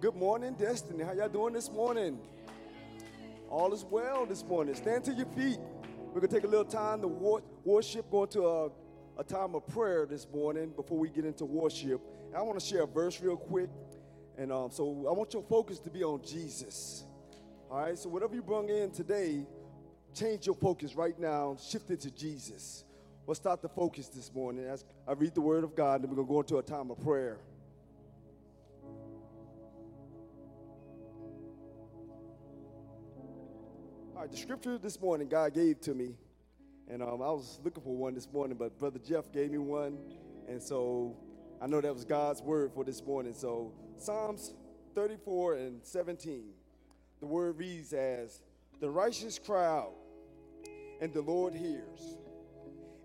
Good morning, Destiny. How y'all doing this morning? All is well this morning. Stand to your feet. We're gonna take a little time to wor- worship, going to a, a time of prayer this morning before we get into worship. And I want to share a verse real quick, and um, so I want your focus to be on Jesus. All right. So whatever you bring in today, change your focus right now. Shift it to Jesus. Let's start the focus this morning as I read the Word of God, and we're gonna go into a time of prayer. All right, the scripture this morning God gave to me, and um, I was looking for one this morning, but Brother Jeff gave me one, and so I know that was God's word for this morning. So Psalms 34 and 17, the word reads as, "The righteous cry out, and the Lord hears,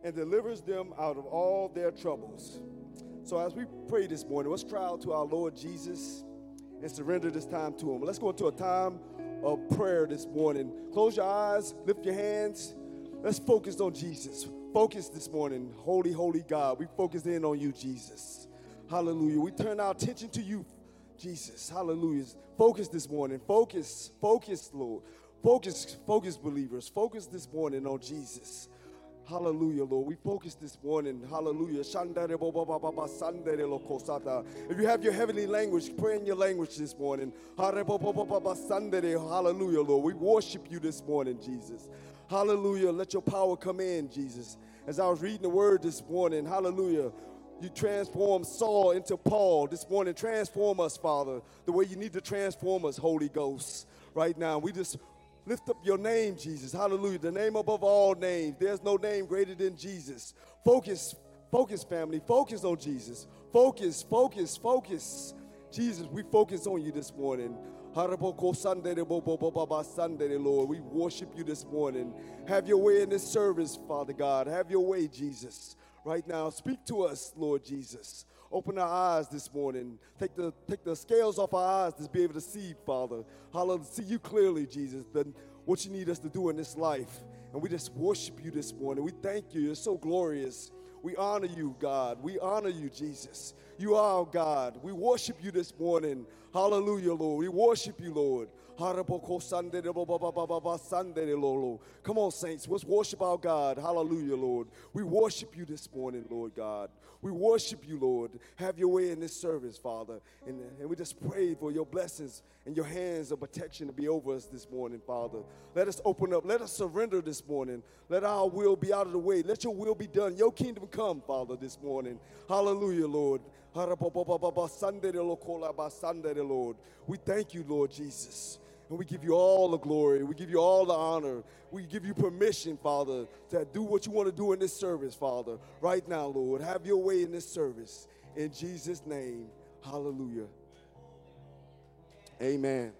and delivers them out of all their troubles." So as we pray this morning, let's cry out to our Lord Jesus and surrender this time to Him. Let's go into a time of prayer this morning. Close your eyes, lift your hands. Let's focus on Jesus. Focus this morning. Holy, holy God. We focus in on you, Jesus. Hallelujah. We turn our attention to you, Jesus. Hallelujah. Focus this morning. Focus, focus, Lord. Focus, focus, believers. Focus this morning on Jesus. Hallelujah, Lord. We focus this morning. Hallelujah. If you have your heavenly language, pray in your language this morning. Hallelujah, Lord. We worship you this morning, Jesus. Hallelujah. Let your power come in, Jesus. As I was reading the word this morning, hallelujah. You transform Saul into Paul this morning. Transform us, Father, the way you need to transform us, Holy Ghost, right now. We just Lift up your name, Jesus. Hallelujah. The name above all names. There's no name greater than Jesus. Focus, focus, family. Focus on Jesus. Focus, focus, focus. Jesus, we focus on you this morning. Lord, we worship you this morning. Have your way in this service, Father God. Have your way, Jesus. Right now, speak to us, Lord Jesus. Open our eyes this morning. Take the, take the scales off our eyes to be able to see, Father. Hallelujah. See you clearly, Jesus, the, what you need us to do in this life. And we just worship you this morning. We thank you. You're so glorious. We honor you, God. We honor you, Jesus. You are our God. We worship you this morning. Hallelujah, Lord. We worship you, Lord. Come on, saints. Let's worship our God. Hallelujah, Lord. We worship you this morning, Lord God. We worship you, Lord. Have your way in this service, Father. And, and we just pray for your blessings and your hands of protection to be over us this morning, Father. Let us open up. Let us surrender this morning. Let our will be out of the way. Let your will be done. Your kingdom come, Father, this morning. Hallelujah, Lord. Lord. We thank you, Lord Jesus. And we give you all the glory. We give you all the honor. We give you permission, Father, to do what you want to do in this service, Father. Right now, Lord. Have your way in this service. In Jesus' name. Hallelujah. Amen.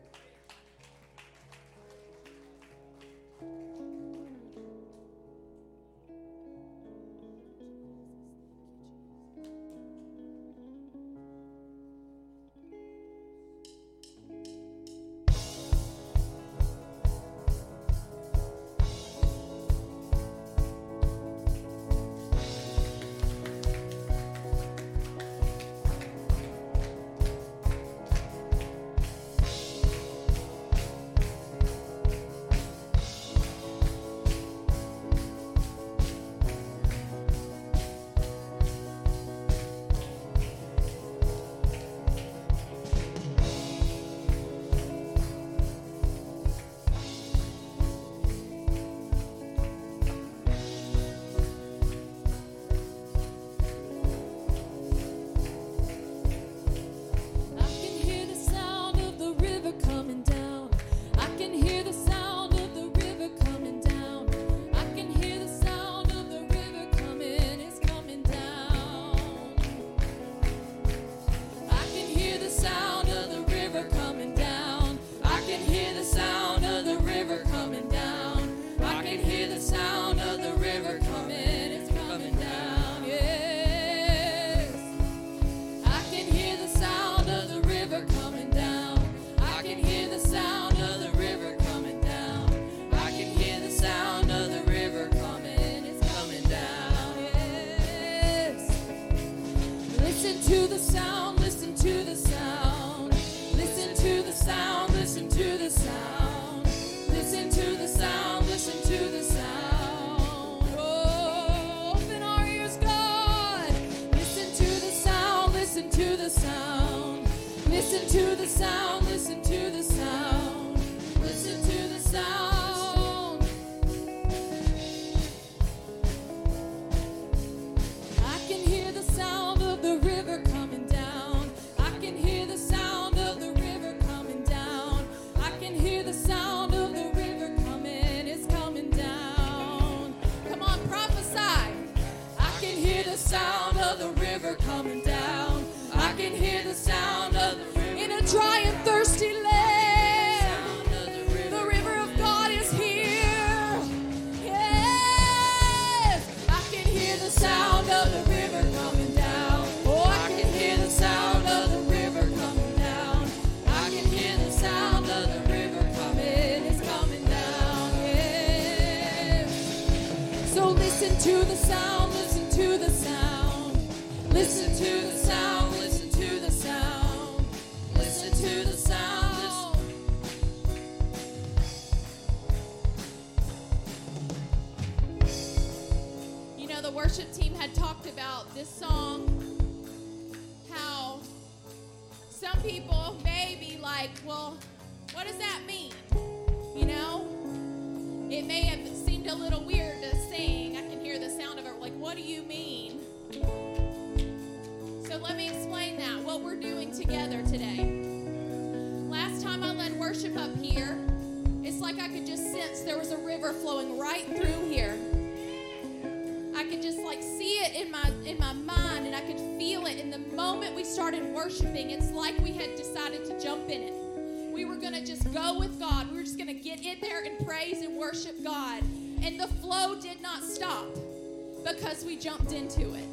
jumped into it.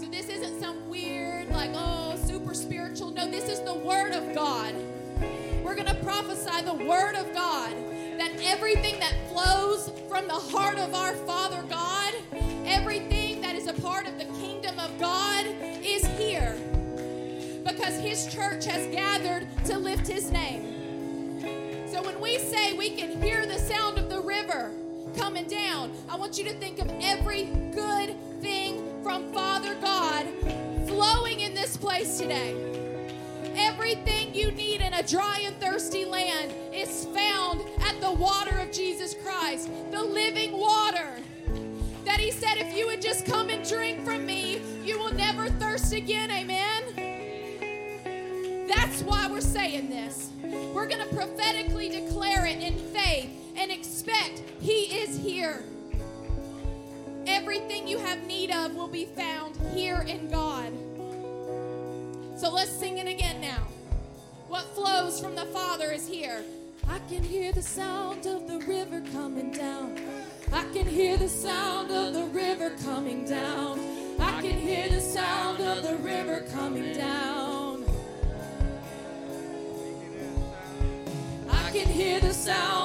So this isn't some weird, like, oh, super spiritual. No, this is the Word of God. We're going to prophesy the Word of God that everything that flows from the heart of our Father God, everything that is a part of the kingdom of God, is here. Because His church has gathered to lift His name. So when we say we can hear the sound of the river, coming down. I want you to think of every good thing from Father God flowing in this place today. Everything you need in a dry and thirsty land is found at the water of Jesus Christ, the living water. That he said, if you would just come and drink from me, you will never thirst again. Amen. That's why we're saying this. We're going to prophetically declare it in faith and expect He is here. Everything you have need of will be found here in God. So let's sing it again now. What flows from the Father is here. I can hear the sound of the river coming down. I can hear the sound of the river coming down. I can hear the sound of the river coming down. I can hear the sound.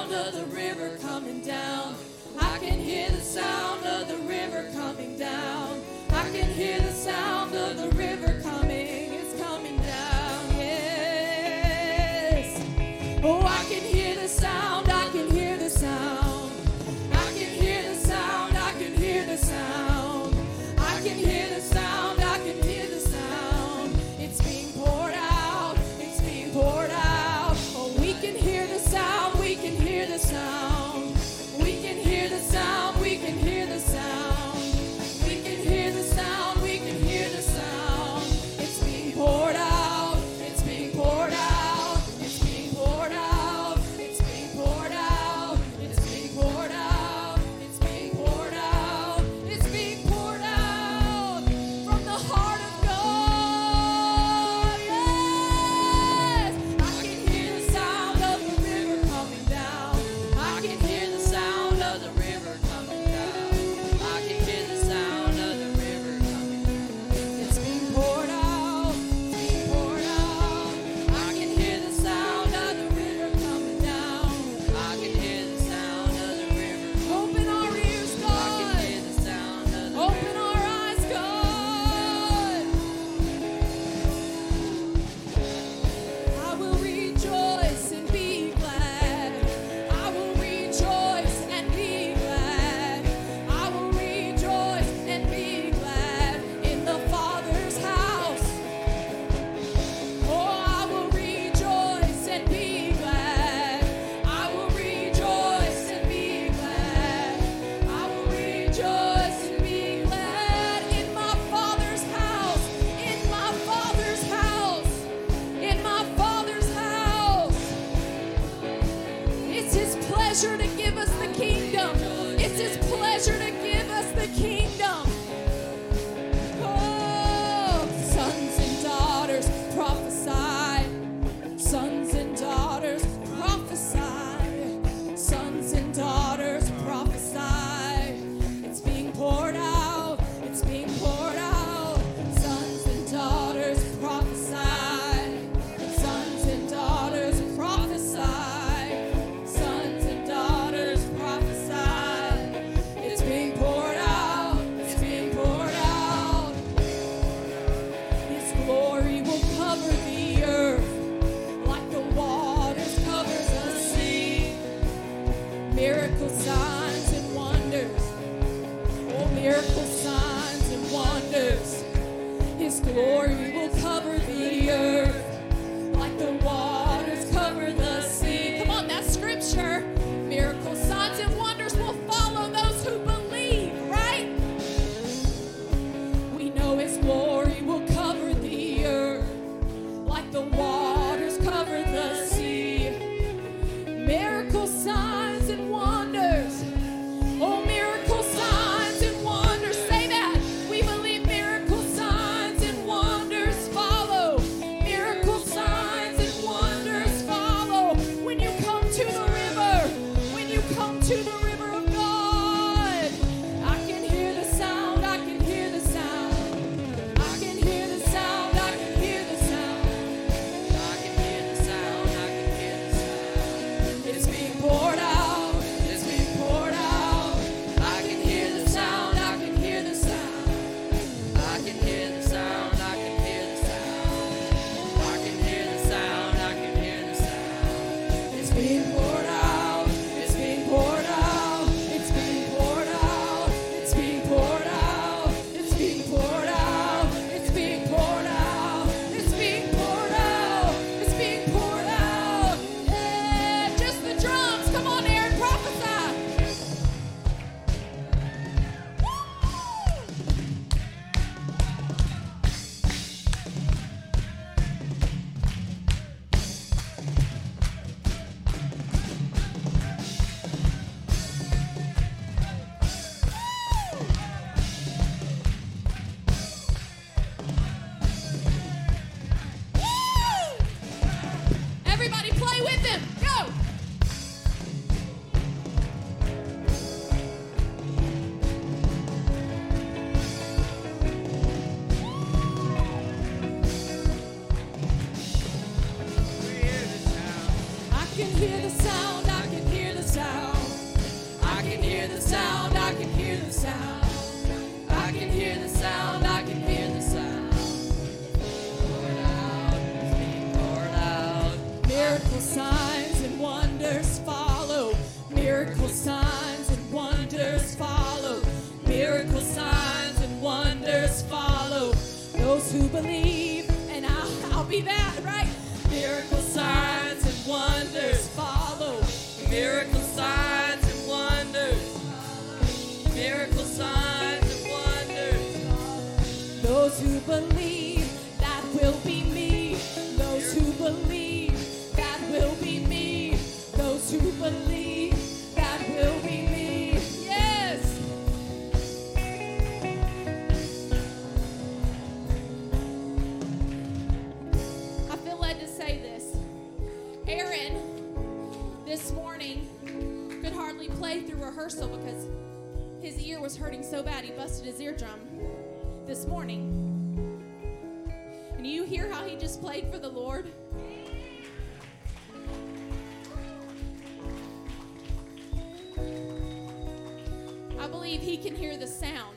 He can hear the sound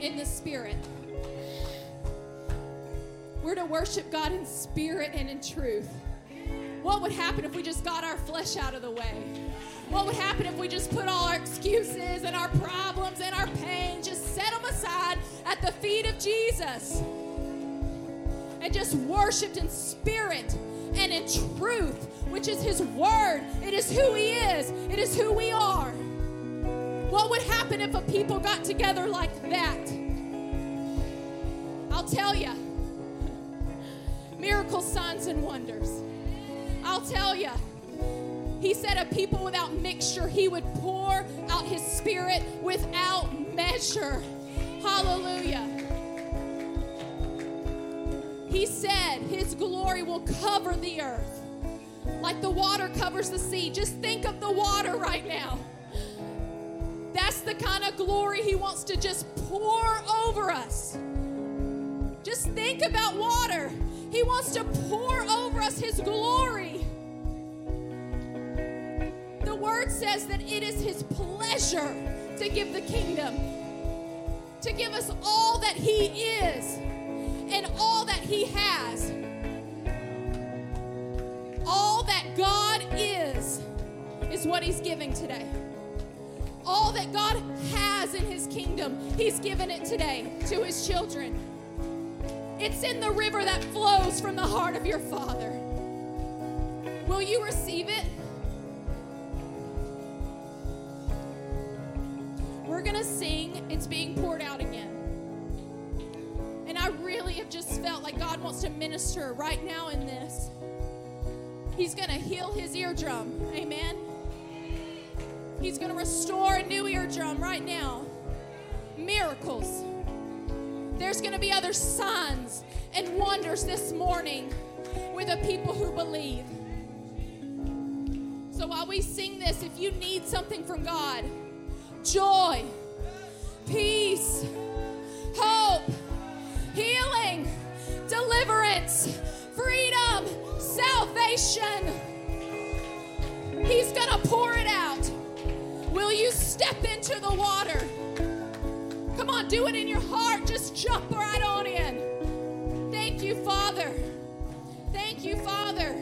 in the spirit. We're to worship God in spirit and in truth. What would happen if we just got our flesh out of the way? What would happen if we just put all our excuses and our problems and our pain, just set them aside at the feet of Jesus and just worshiped in spirit and in truth, which is His Word? It is who He is, it is who we are. What would happen if a people got together like that? I'll tell you miracles, signs, and wonders. I'll tell you. He said, A people without mixture, He would pour out His Spirit without measure. Hallelujah. He said, His glory will cover the earth like the water covers the sea. Just think of the water right now. That's the kind of glory He wants to just pour over us. Just think about water. He wants to pour over us His glory. The word says that it is His pleasure to give the kingdom, to give us all that He is and all that He has. All that God is, is what He's giving today. All that God has in His kingdom, He's given it today to His children. It's in the river that flows from the heart of your Father. Will you receive it? We're going to sing, It's Being Poured Out Again. And I really have just felt like God wants to minister right now in this. He's going to heal his eardrum. Amen. He's going to restore a new eardrum right now. Miracles. There's going to be other signs and wonders this morning with the people who believe. So while we sing this, if you need something from God, joy, peace, hope, healing, deliverance, freedom, salvation, He's going to pour it out. Will you step into the water? Come on, do it in your heart. Just jump right on in. Thank you, Father. Thank you, Father.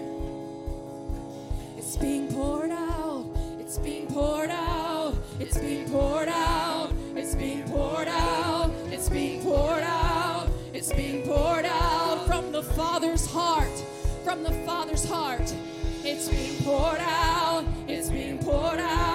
It's being poured out. It's being poured out. It's being poured out. It's being poured out. It's being poured out. It's being poured out from the Father's heart. From the Father's heart. It's being poured out. It's being poured out.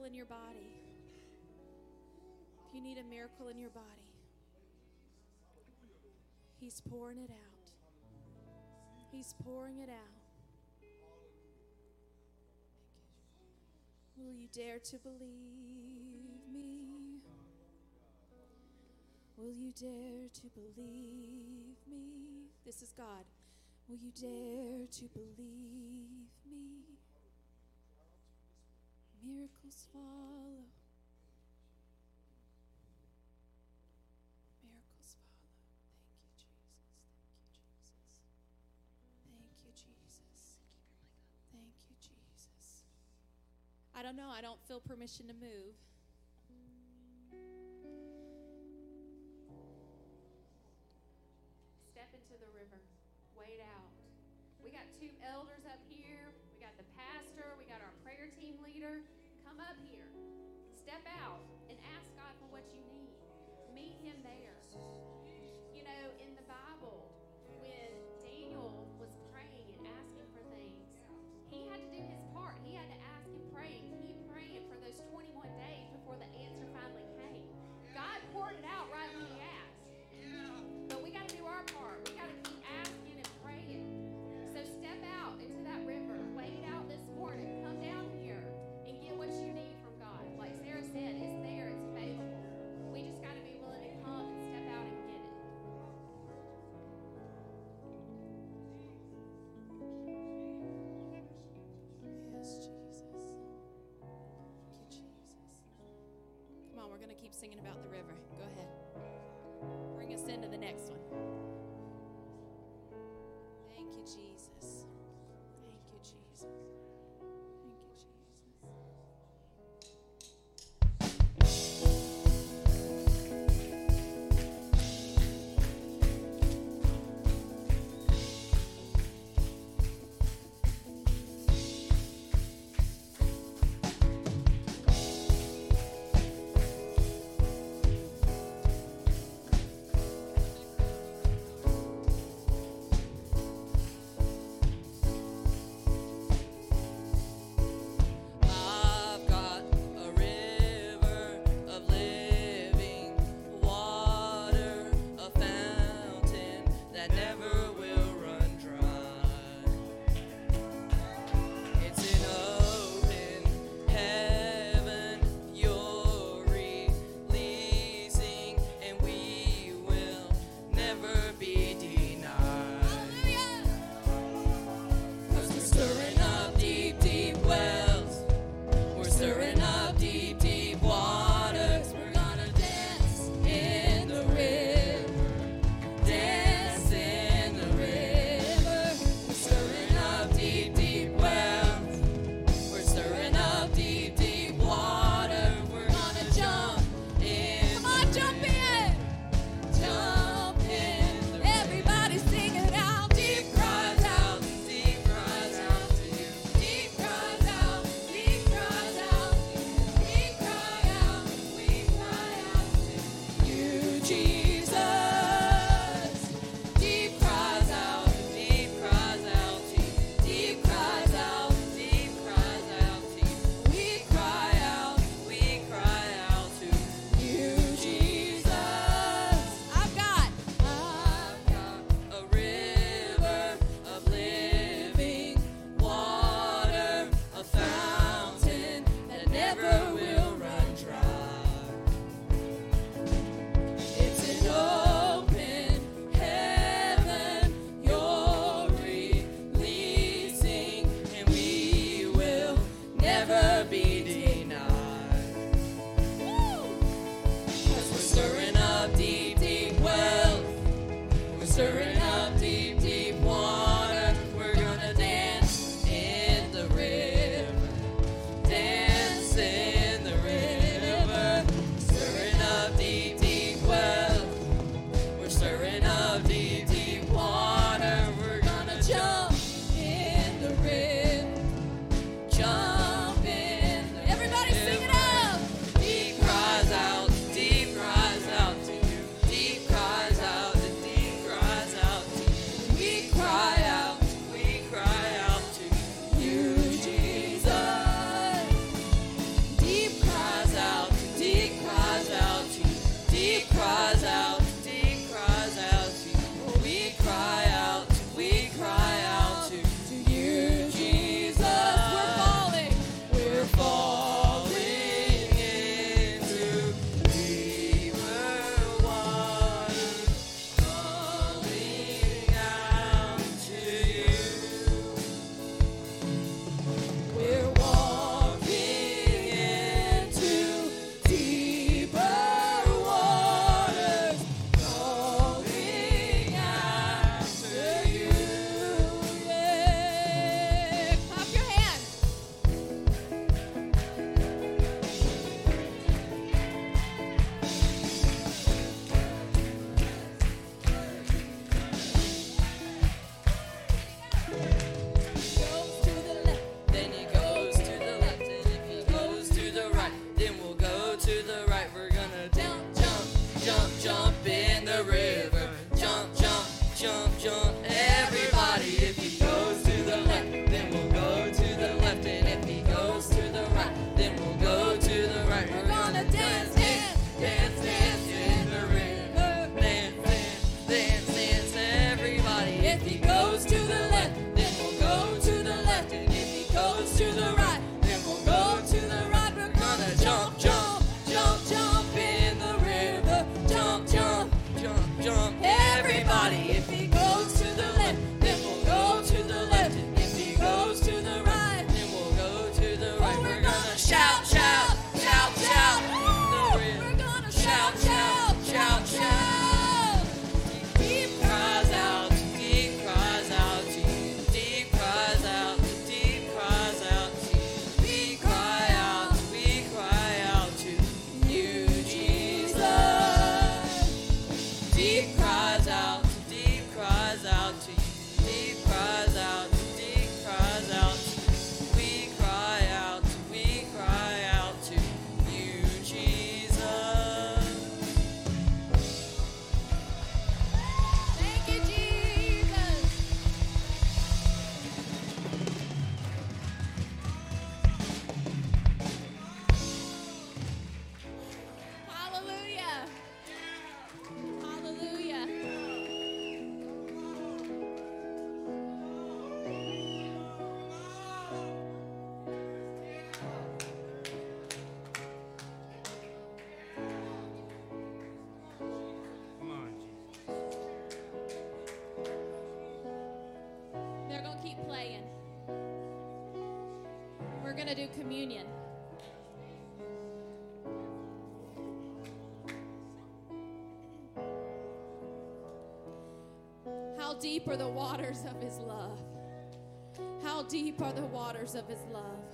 miracle in your body, if you need a miracle in your body, He's pouring it out. He's pouring it out. Will you dare to believe me? Will you dare to believe me? This is God. Will you dare to believe me? Miracles follow. Miracles follow. Thank you, Jesus. Thank you, Jesus. Thank you, Jesus. Thank you, Jesus. I don't know. I don't feel permission to move. Step into the river. Wade out. We got two elders up here. Peter, come up here. Step out. We're going to keep singing about the river. Go ahead. Bring us into the next one. Going to do communion. How deep are the waters of his love? How deep are the waters of his love?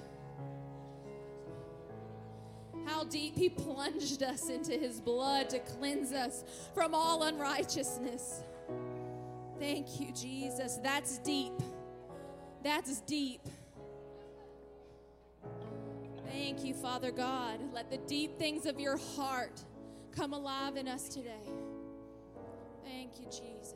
How deep he plunged us into his blood to cleanse us from all unrighteousness. Thank you, Jesus. That's deep. That's deep. Thank you, Father God. Let the deep things of your heart come alive in us today. Thank you, Jesus.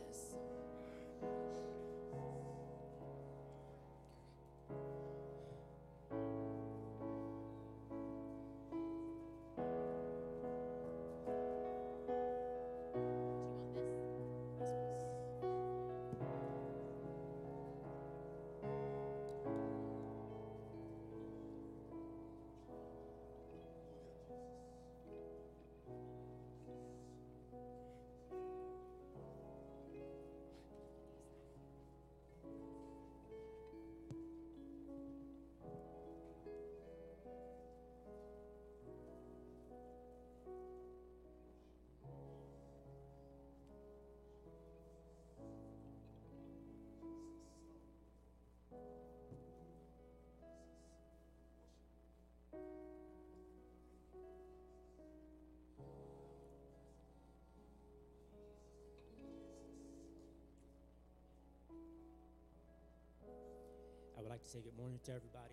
Like to say good morning to everybody.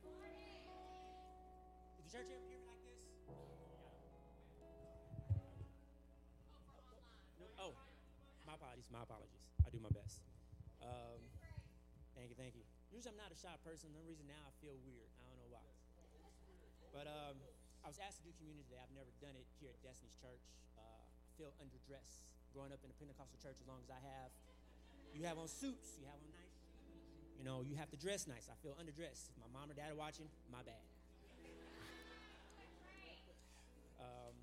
Did the church ever hear me like this? No, oh, my apologies. My apologies. I do my best. Um, thank you, thank you. Usually I'm not a shy person. The reason now I feel weird. I don't know why. But um, I was asked to do communion today. I've never done it here at Destiny's Church. Uh, I feel underdressed. Growing up in a Pentecostal church as long as I have, you have on suits, you have on nice you know, you have to dress nice. I feel underdressed. If my mom or dad are watching, my bad. Um,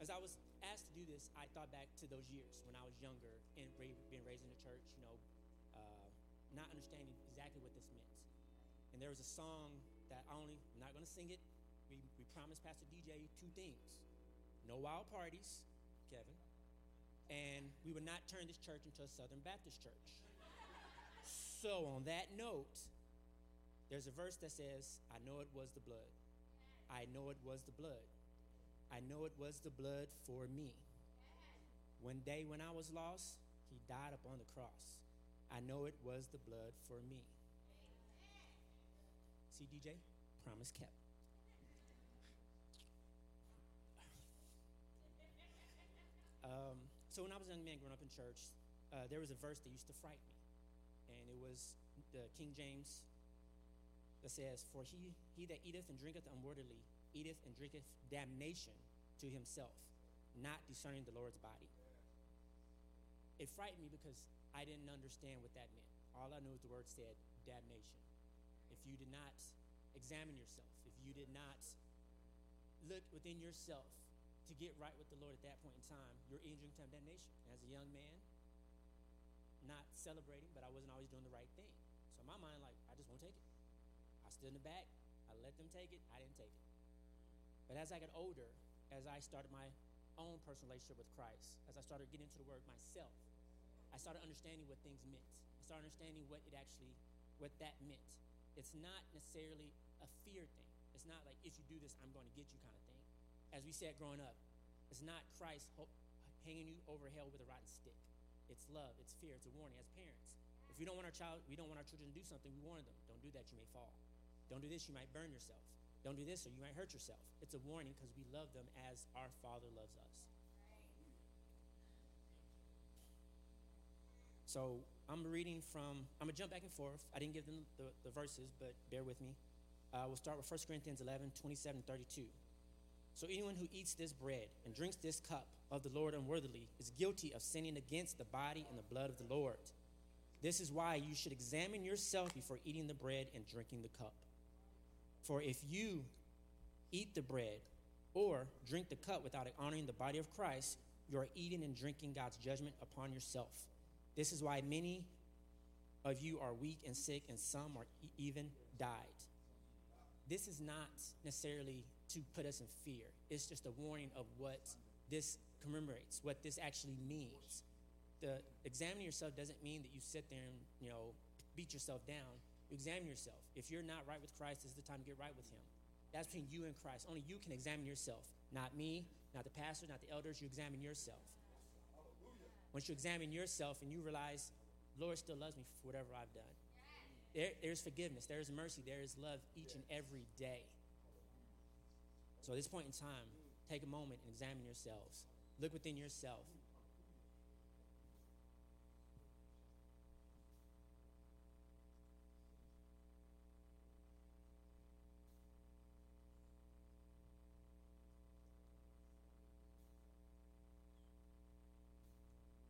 as I was asked to do this, I thought back to those years when I was younger and being raised in the church, you know, uh, not understanding exactly what this meant. And there was a song that I only, I'm not going to sing it. We, we promised Pastor DJ two things no wild parties, Kevin, and we would not turn this church into a Southern Baptist church. So, on that note, there's a verse that says, I know it was the blood. I know it was the blood. I know it was the blood for me. One day when I was lost, he died upon the cross. I know it was the blood for me. See, DJ? Promise kept. Um, so when I was a young man growing up in church, uh, there was a verse that used to frighten me and it was the King James that says, For he, he that eateth and drinketh unworthily eateth and drinketh damnation to himself, not discerning the Lord's body. It frightened me because I didn't understand what that meant. All I knew is the word said damnation. If you did not examine yourself, if you did not look within yourself to get right with the Lord at that point in time, you're entering damnation. As a young man, not celebrating, but I wasn't always doing the right thing. So my mind, like, I just won't take it. I stood in the back, I let them take it, I didn't take it. But as I got older, as I started my own personal relationship with Christ, as I started getting into the word myself, I started understanding what things meant. I started understanding what it actually, what that meant. It's not necessarily a fear thing. It's not like if you do this, I'm going to get you kind of thing. As we said growing up, it's not Christ hanging you over hell with a rotten stick. It's love, it's fear, it's a warning as parents. If we don't want our child, we don't want our children to do something, we warn them. Don't do that, you may fall. Don't do this, you might burn yourself. Don't do this or you might hurt yourself. It's a warning because we love them as our Father loves us. So I'm reading from, I'm going to jump back and forth. I didn't give them the, the verses, but bear with me. Uh, we'll start with 1 Corinthians 11, 27, 32. So anyone who eats this bread and drinks this cup of the Lord unworthily is guilty of sinning against the body and the blood of the Lord. This is why you should examine yourself before eating the bread and drinking the cup. For if you eat the bread or drink the cup without honoring the body of Christ, you are eating and drinking God's judgment upon yourself. This is why many of you are weak and sick, and some are even died. this is not necessarily to put us in fear. It's just a warning of what this commemorates, what this actually means. The examining yourself doesn't mean that you sit there and you know beat yourself down. You examine yourself. If you're not right with Christ, this is the time to get right with Him. That's between you and Christ. Only you can examine yourself, not me, not the pastor, not the elders. You examine yourself. Once you examine yourself and you realize, Lord still loves me for whatever I've done. There, there's forgiveness, there's mercy, there is love each and every day. So at this point in time, take a moment and examine yourselves. Look within yourself.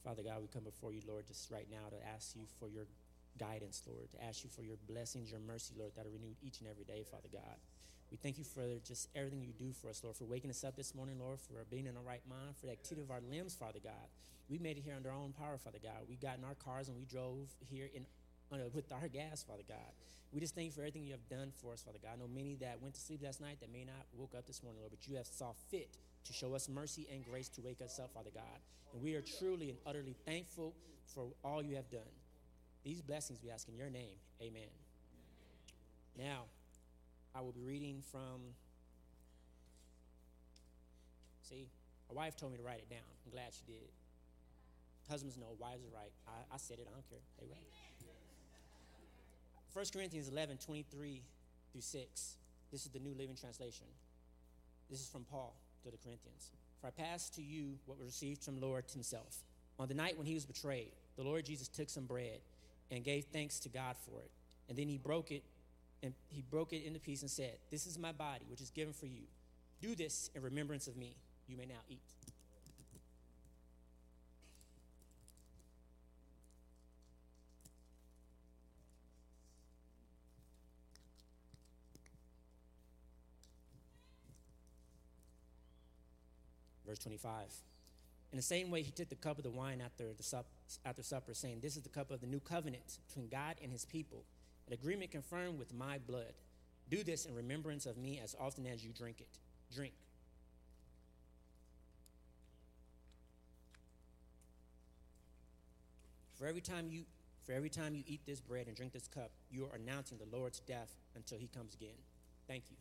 Father God, we come before you, Lord, just right now to ask you for your guidance, Lord, to ask you for your blessings, your mercy, Lord, that are renewed each and every day, Father God. We thank you for just everything you do for us, Lord, for waking us up this morning, Lord, for being in our right mind, for the activity of our limbs, Father God. We made it here under our own power, Father God. We got in our cars and we drove here in uh, with our gas, Father God. We just thank you for everything you have done for us, Father God. I know many that went to sleep last night that may not woke up this morning, Lord, but you have saw fit to show us mercy and grace to wake us up, Father God. And we are truly and utterly thankful for all you have done. These blessings we ask in your name. Amen. Now, I will be reading from. See, my wife told me to write it down. I'm glad she did. Husbands know, wives are right. I, I said it, I don't care. They right. 1 Corinthians 11, 23 through 6. This is the New Living Translation. This is from Paul to the Corinthians. For I passed to you what was received from the Lord himself. On the night when he was betrayed, the Lord Jesus took some bread and gave thanks to God for it. And then he broke it and he broke it into pieces and said, This is my body, which is given for you. Do this in remembrance of me. You may now eat. Verse 25. In the same way, he took the cup of the wine after, the sup, after supper, saying, This is the cup of the new covenant between God and his people, an agreement confirmed with my blood. Do this in remembrance of me as often as you drink it. Drink. For every time you for every time you eat this bread and drink this cup, you are announcing the Lord's death until he comes again. Thank you.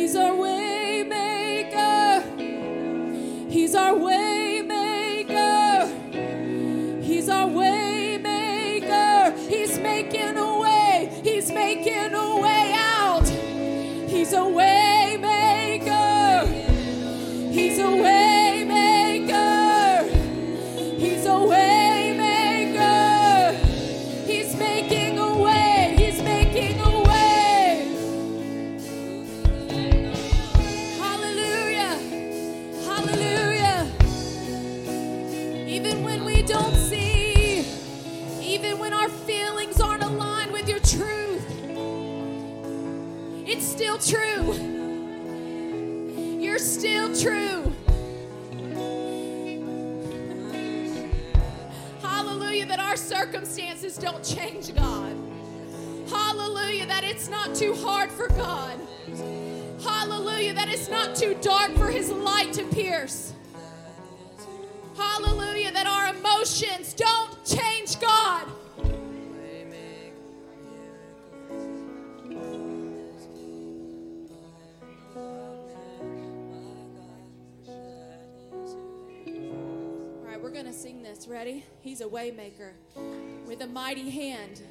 He's our way. circumstances don't change God. Hallelujah, that it's not too hard for God. Hallelujah, that it's not too dark for His light to pierce. Hallelujah, that our emotions don't change God. All right, we're going to sing this. Ready? He's a waymaker with a mighty hand.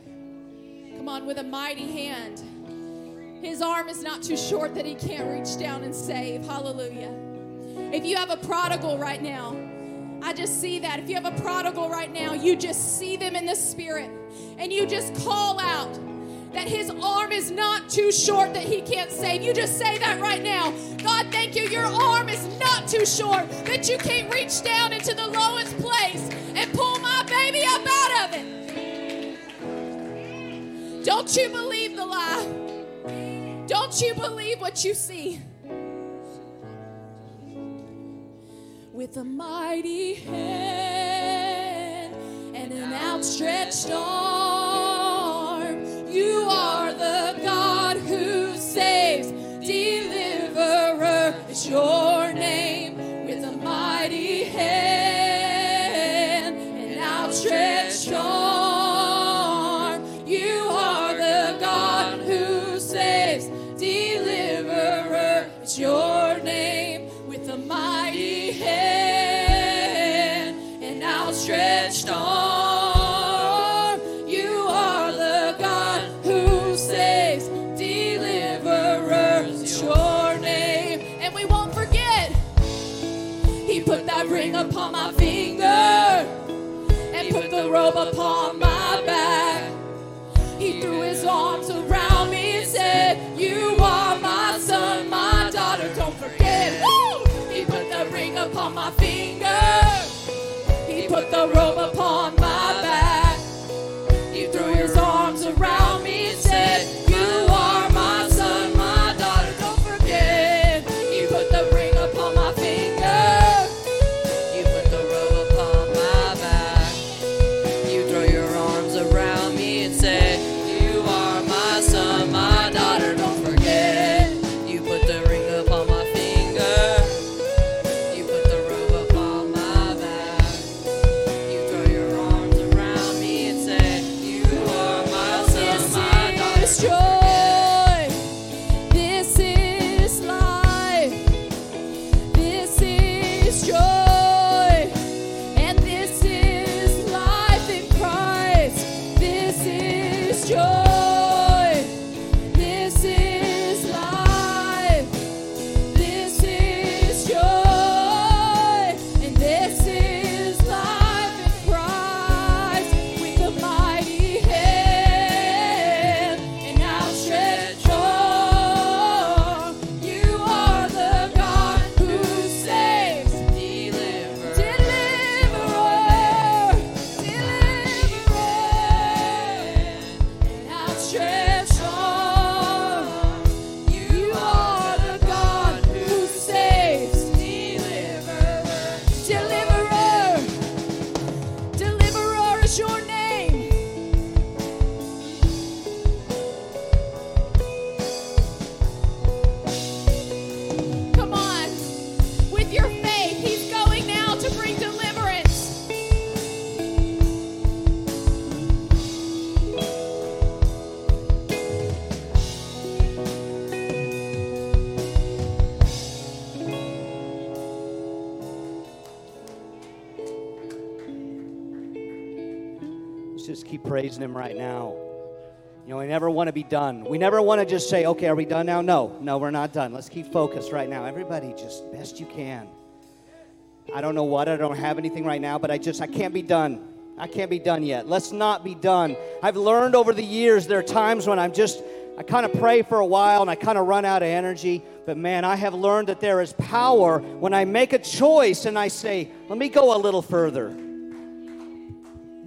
Come on, with a mighty hand. His arm is not too short that he can't reach down and save. Hallelujah. If you have a prodigal right now, I just see that. If you have a prodigal right now, you just see them in the spirit and you just call out that his arm is not too short that he can't save. You just say that right now. God, thank you. Your arm is not too short that you can't reach down into the lowest place and pull Don't you believe the lie? Don't you believe what you see? With a mighty hand and an outstretched arm, you are the God who saves, deliverer is your robe upon my back. He threw his arms around me and said, You are my son, my daughter. Don't forget. Woo! He put the ring upon my finger. He put the robe upon praising Him right now. You know, we never want to be done. We never want to just say, okay, are we done now? No, no, we're not done. Let's keep focused right now. Everybody, just best you can. I don't know what, I don't have anything right now, but I just, I can't be done. I can't be done yet. Let's not be done. I've learned over the years there are times when I'm just, I kind of pray for a while and I kind of run out of energy. But man, I have learned that there is power when I make a choice and I say, let me go a little further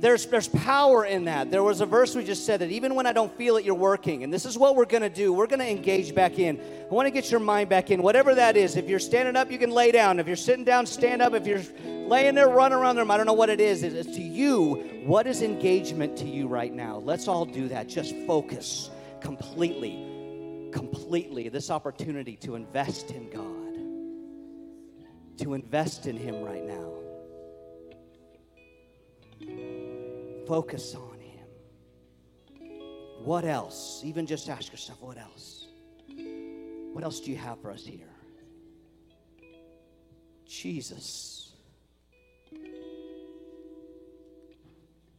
there's, there's power in that. There was a verse we just said that even when I don't feel it, you're working. And this is what we're going to do. We're going to engage back in. I want to get your mind back in, whatever that is. If you're standing up, you can lay down. If you're sitting down, stand up. If you're laying there, run around there. I don't know what it is. It's to you. What is engagement to you right now? Let's all do that. Just focus completely, completely. This opportunity to invest in God, to invest in Him right now. Focus on Him. What else? Even just ask yourself, what else? What else do you have for us here? Jesus.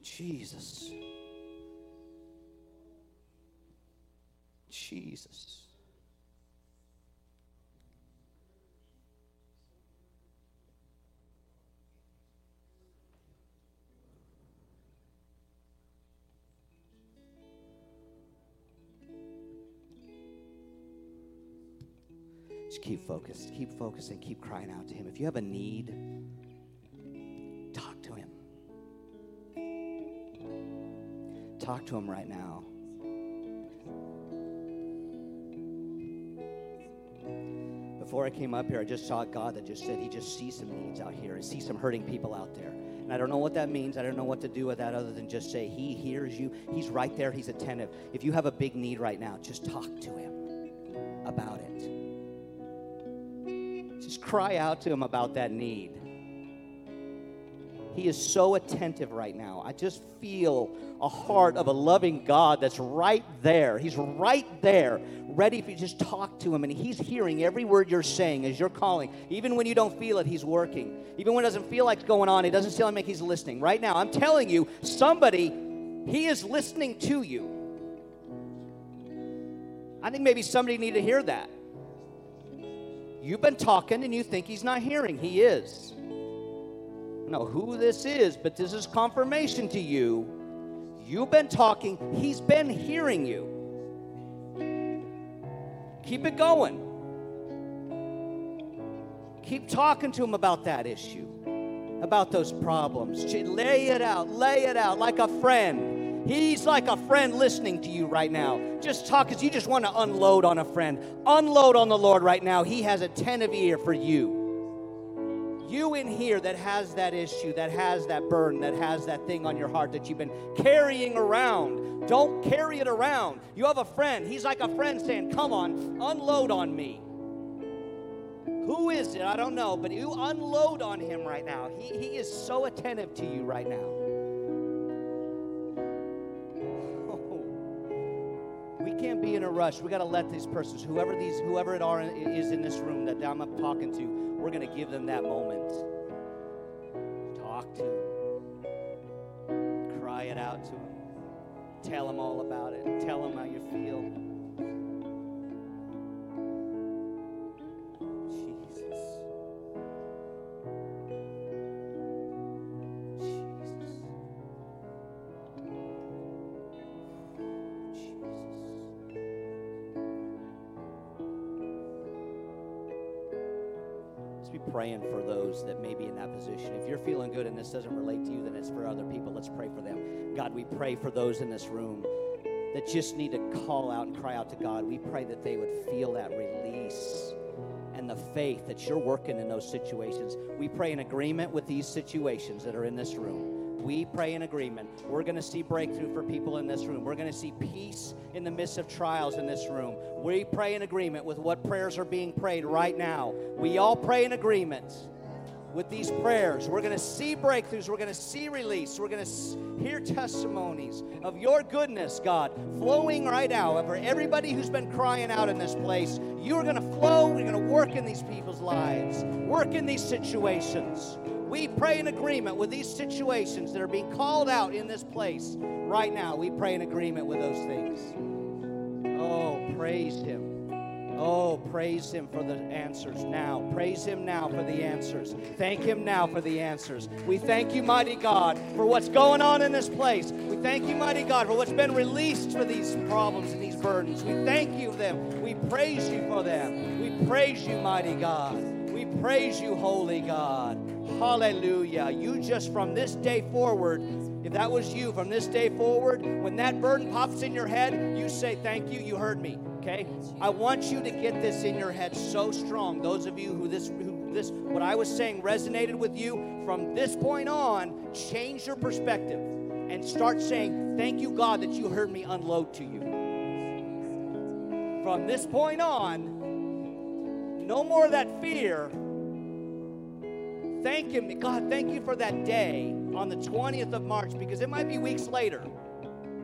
Jesus. Jesus. Just keep focused. Keep focusing. keep crying out to Him. If you have a need, talk to Him. Talk to Him right now. Before I came up here, I just saw God that just said He just sees some needs out here. He sees some hurting people out there. And I don't know what that means. I don't know what to do with that other than just say, He hears you. He's right there. He's attentive. If you have a big need right now, just talk to Him about it. Cry out to Him about that need. He is so attentive right now. I just feel a heart of a loving God that's right there. He's right there, ready for you. to Just talk to Him, and He's hearing every word you're saying as you're calling. Even when you don't feel it, He's working. Even when it doesn't feel like it's going on, it doesn't seem like He's listening. Right now, I'm telling you, somebody, He is listening to you. I think maybe somebody need to hear that. You've been talking and you think He's not hearing. He is know who this is, but this is confirmation to you. You've been talking, he's been hearing you. Keep it going. Keep talking to him about that issue, about those problems. Lay it out, lay it out like a friend. He's like a friend listening to you right now. Just talk because you just want to unload on a friend. Unload on the Lord right now. He has a attentive ear for you you in here that has that issue, that has that burden, that has that thing on your heart that you've been carrying around, don't carry it around. You have a friend. He's like a friend saying, Come on, unload on me. Who is it? I don't know, but you unload on him right now. He, he is so attentive to you right now. We can't be in a rush. We got to let these persons, whoever these, whoever it are is in this room that I'm talking to, we're going to give them that moment. Talk to them. Cry it out to them. Tell them all about it. Tell them how you feel. Those that may be in that position. If you're feeling good and this doesn't relate to you, then it's for other people. Let's pray for them. God, we pray for those in this room that just need to call out and cry out to God. We pray that they would feel that release and the faith that you're working in those situations. We pray in agreement with these situations that are in this room we pray in agreement. We're going to see breakthrough for people in this room. We're going to see peace in the midst of trials in this room. We pray in agreement with what prayers are being prayed right now. We all pray in agreement with these prayers. We're going to see breakthroughs. We're going to see release. We're going to hear testimonies of your goodness, God, flowing right now over everybody who's been crying out in this place. You're going to flow. You're going to work in these people's lives, work in these situations. We pray in agreement with these situations that are being called out in this place right now. We pray in agreement with those things. Oh, praise Him. Oh, praise Him for the answers now. Praise Him now for the answers. Thank Him now for the answers. We thank you, mighty God, for what's going on in this place. We thank you, mighty God, for what's been released for these problems and these burdens. We thank you for them. We praise you for them. We praise you, mighty God. We praise you, holy God. Hallelujah. You just from this day forward, if that was you from this day forward, when that burden pops in your head, you say, Thank you, you heard me. Okay? I want you to get this in your head so strong. Those of you who this who this what I was saying resonated with you, from this point on, change your perspective and start saying, Thank you, God, that you heard me unload to you. From this point on, no more of that fear Thank Him, God, thank you for that day on the 20th of March because it might be weeks later,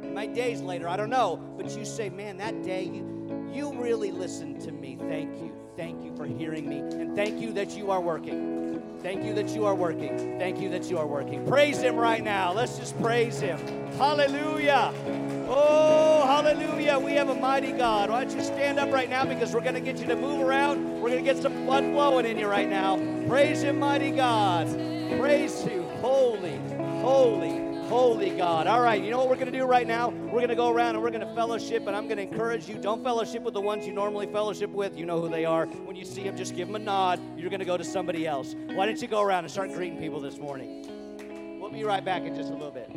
it might days later, I don't know. But you say, man, that day you, you really listened to me. Thank you. Thank you for hearing me. And thank you that you are working. Thank you that you are working. Thank you that you are working. Praise Him right now. Let's just praise Him. Hallelujah. Oh, hallelujah. We have a mighty God. Why don't you stand up right now because we're going to get you to move around. We're going to get some blood flowing in you right now. Praise Him, mighty God. Praise you. Holy, holy, Holy God. All right, you know what we're going to do right now? We're going to go around and we're going to fellowship, and I'm going to encourage you don't fellowship with the ones you normally fellowship with. You know who they are. When you see them, just give them a nod. You're going to go to somebody else. Why don't you go around and start greeting people this morning? We'll be right back in just a little bit.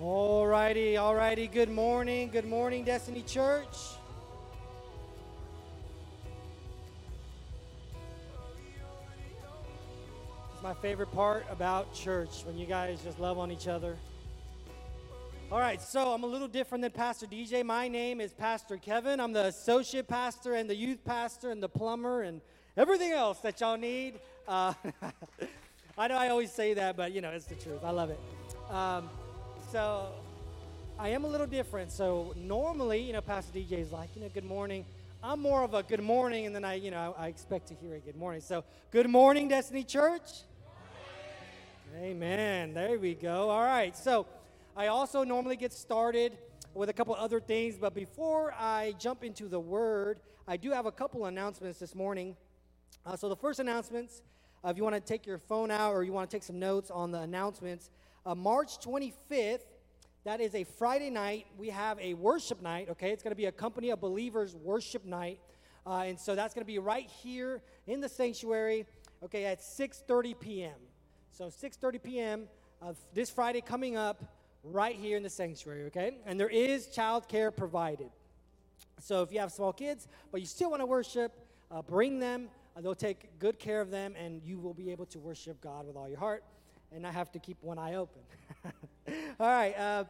All righty, all righty. Good morning, good morning, Destiny Church. It's my favorite part about church when you guys just love on each other. All right, so I'm a little different than Pastor DJ. My name is Pastor Kevin. I'm the associate pastor and the youth pastor and the plumber and everything else that y'all need. Uh, I know I always say that, but you know, it's the truth. I love it. Um, so I am a little different. So normally, you know, Pastor DJ is like, you know, good morning. I'm more of a good morning, and then I, you know, I, I expect to hear a good morning. So, good morning, Destiny Church. Amen. There we go. All right. So, I also normally get started with a couple other things, but before I jump into the word, I do have a couple announcements this morning. Uh, so, the first announcements, uh, if you want to take your phone out or you want to take some notes on the announcements, uh, March 25th, that is a Friday night. We have a worship night, okay? It's going to be a company of believers worship night. Uh, and so that's going to be right here in the sanctuary, okay, at 6.30 p.m. So 6.30 p.m. of this Friday coming up right here in the sanctuary, okay? And there is childcare provided. So if you have small kids, but you still want to worship, uh, bring them. Uh, they'll take good care of them, and you will be able to worship God with all your heart and I have to keep one eye open. all right. Uh,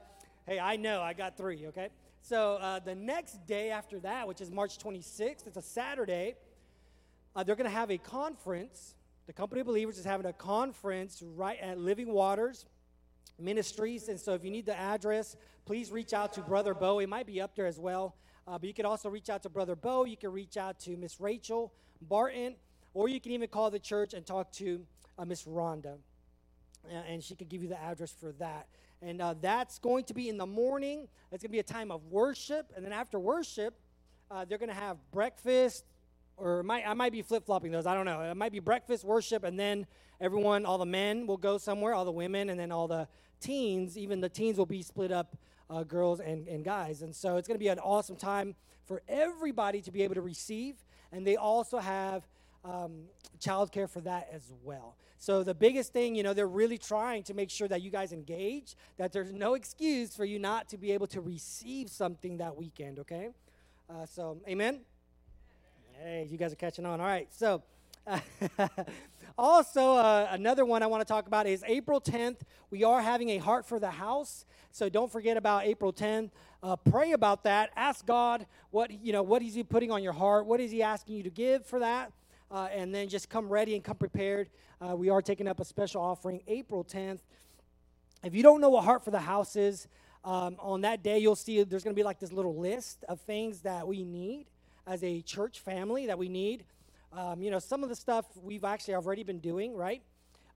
hey, I know I got three, okay? So uh, the next day after that, which is March 26th, it's a Saturday, uh, they're going to have a conference. The Company of Believers is having a conference right at Living Waters Ministries. And so if you need the address, please reach out to Brother Bo. It might be up there as well. Uh, but you can also reach out to Brother Bo. You can reach out to Miss Rachel Barton, or you can even call the church and talk to uh, Miss Rhonda. And she could give you the address for that. And uh, that's going to be in the morning. It's going to be a time of worship. And then after worship, uh, they're going to have breakfast, or might, I might be flip flopping those. I don't know. It might be breakfast, worship, and then everyone, all the men will go somewhere, all the women, and then all the teens, even the teens will be split up, uh, girls and, and guys. And so it's going to be an awesome time for everybody to be able to receive. And they also have um, childcare for that as well. So the biggest thing, you know, they're really trying to make sure that you guys engage, that there's no excuse for you not to be able to receive something that weekend, okay? Uh, so, amen? Hey, you guys are catching on. All right, so also uh, another one I want to talk about is April 10th. We are having a Heart for the House, so don't forget about April 10th. Uh, pray about that. Ask God what you know. What is He putting on your heart? What is He asking you to give for that? Uh, and then just come ready and come prepared. Uh, we are taking up a special offering April 10th. If you don't know what Heart for the House is, um, on that day you'll see there's going to be like this little list of things that we need as a church family that we need. Um, you know, some of the stuff we've actually already been doing, right?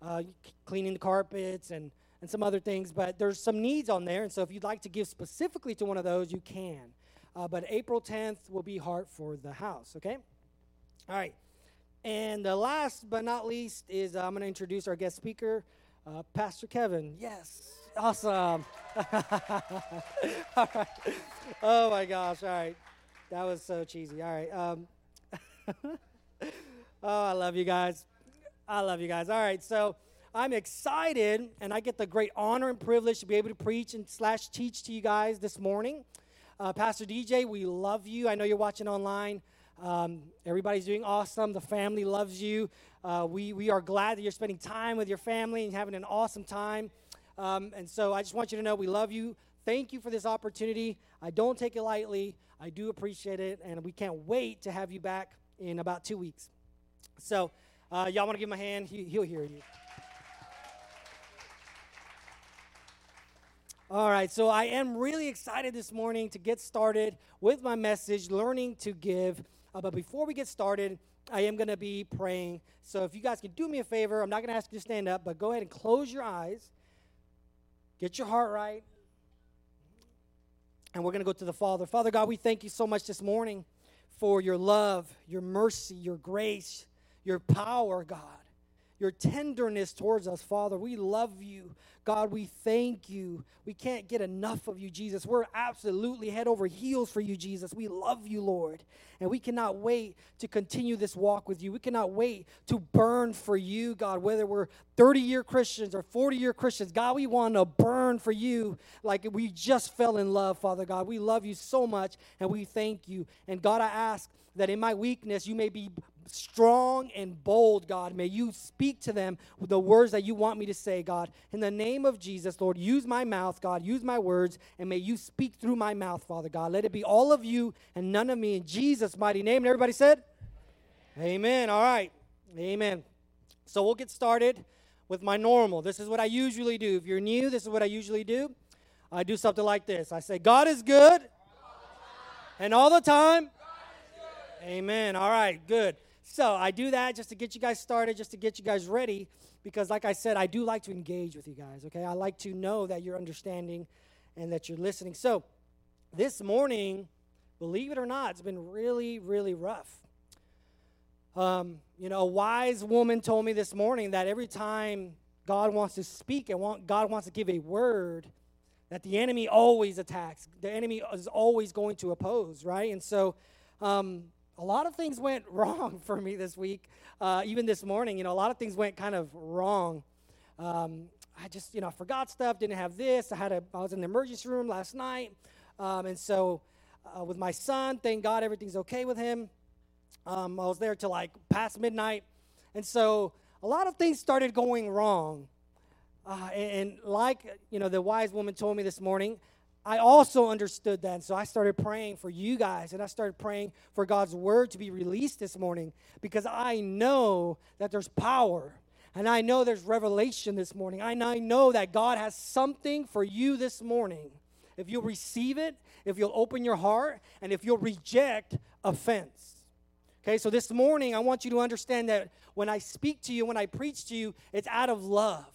Uh, cleaning the carpets and, and some other things, but there's some needs on there. And so if you'd like to give specifically to one of those, you can. Uh, but April 10th will be Heart for the House, okay? All right. And the last but not least is uh, I'm going to introduce our guest speaker, uh, Pastor Kevin. Yes, awesome. all right. Oh my gosh, all right. That was so cheesy. All right. Um, oh, I love you guys. I love you guys. All right, so I'm excited, and I get the great honor and privilege to be able to preach and slash teach to you guys this morning. Uh, Pastor DJ, we love you. I know you're watching online. Um, everybody's doing awesome. The family loves you. Uh, we, we are glad that you're spending time with your family and having an awesome time. Um, and so I just want you to know we love you. Thank you for this opportunity. I don't take it lightly. I do appreciate it. And we can't wait to have you back in about two weeks. So, uh, y'all want to give him a hand? He, he'll hear you. All right, so I am really excited this morning to get started with my message, Learning to Give. Uh, but before we get started, I am going to be praying. So if you guys can do me a favor, I'm not going to ask you to stand up, but go ahead and close your eyes. Get your heart right. And we're going to go to the Father. Father God, we thank you so much this morning for your love, your mercy, your grace, your power, God. Your tenderness towards us, Father. We love you. God, we thank you. We can't get enough of you, Jesus. We're absolutely head over heels for you, Jesus. We love you, Lord. And we cannot wait to continue this walk with you. We cannot wait to burn for you, God, whether we're 30 year Christians or 40 year Christians. God, we want to burn for you like we just fell in love, Father God. We love you so much and we thank you. And God, I ask that in my weakness, you may be strong and bold, God. May you speak to them with the words that you want me to say, God. In the name of Jesus, Lord, use my mouth, God. Use my words, and may you speak through my mouth, Father God. Let it be all of you and none of me. In Jesus' mighty name. And everybody said, Amen. All right. Amen. So we'll get started with my normal. This is what I usually do. If you're new, this is what I usually do. I do something like this I say, God is good, and all the time. Amen. All right, good. So I do that just to get you guys started, just to get you guys ready, because like I said, I do like to engage with you guys, okay? I like to know that you're understanding and that you're listening. So this morning, believe it or not, it's been really, really rough. Um, you know, a wise woman told me this morning that every time God wants to speak and want, God wants to give a word, that the enemy always attacks. The enemy is always going to oppose, right? And so, um, a lot of things went wrong for me this week. Uh, even this morning, you know, a lot of things went kind of wrong. Um, I just, you know, I forgot stuff, didn't have this. I had a, I was in the emergency room last night. Um, and so uh, with my son, thank God everything's okay with him. Um, I was there till like past midnight. And so a lot of things started going wrong. Uh, and, and like, you know, the wise woman told me this morning, I also understood that. And so I started praying for you guys and I started praying for God's word to be released this morning because I know that there's power and I know there's revelation this morning. I know that God has something for you this morning. If you'll receive it, if you'll open your heart, and if you'll reject offense. Okay, so this morning I want you to understand that when I speak to you, when I preach to you, it's out of love,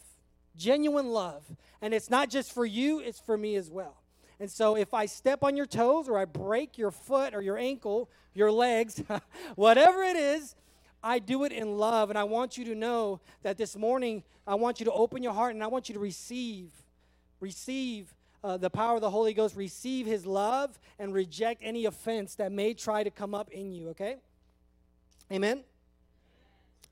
genuine love. And it's not just for you, it's for me as well. And so if I step on your toes or I break your foot or your ankle, your legs, whatever it is, I do it in love. And I want you to know that this morning, I want you to open your heart and I want you to receive, receive uh, the power of the Holy Ghost, receive His love, and reject any offense that may try to come up in you, okay? Amen?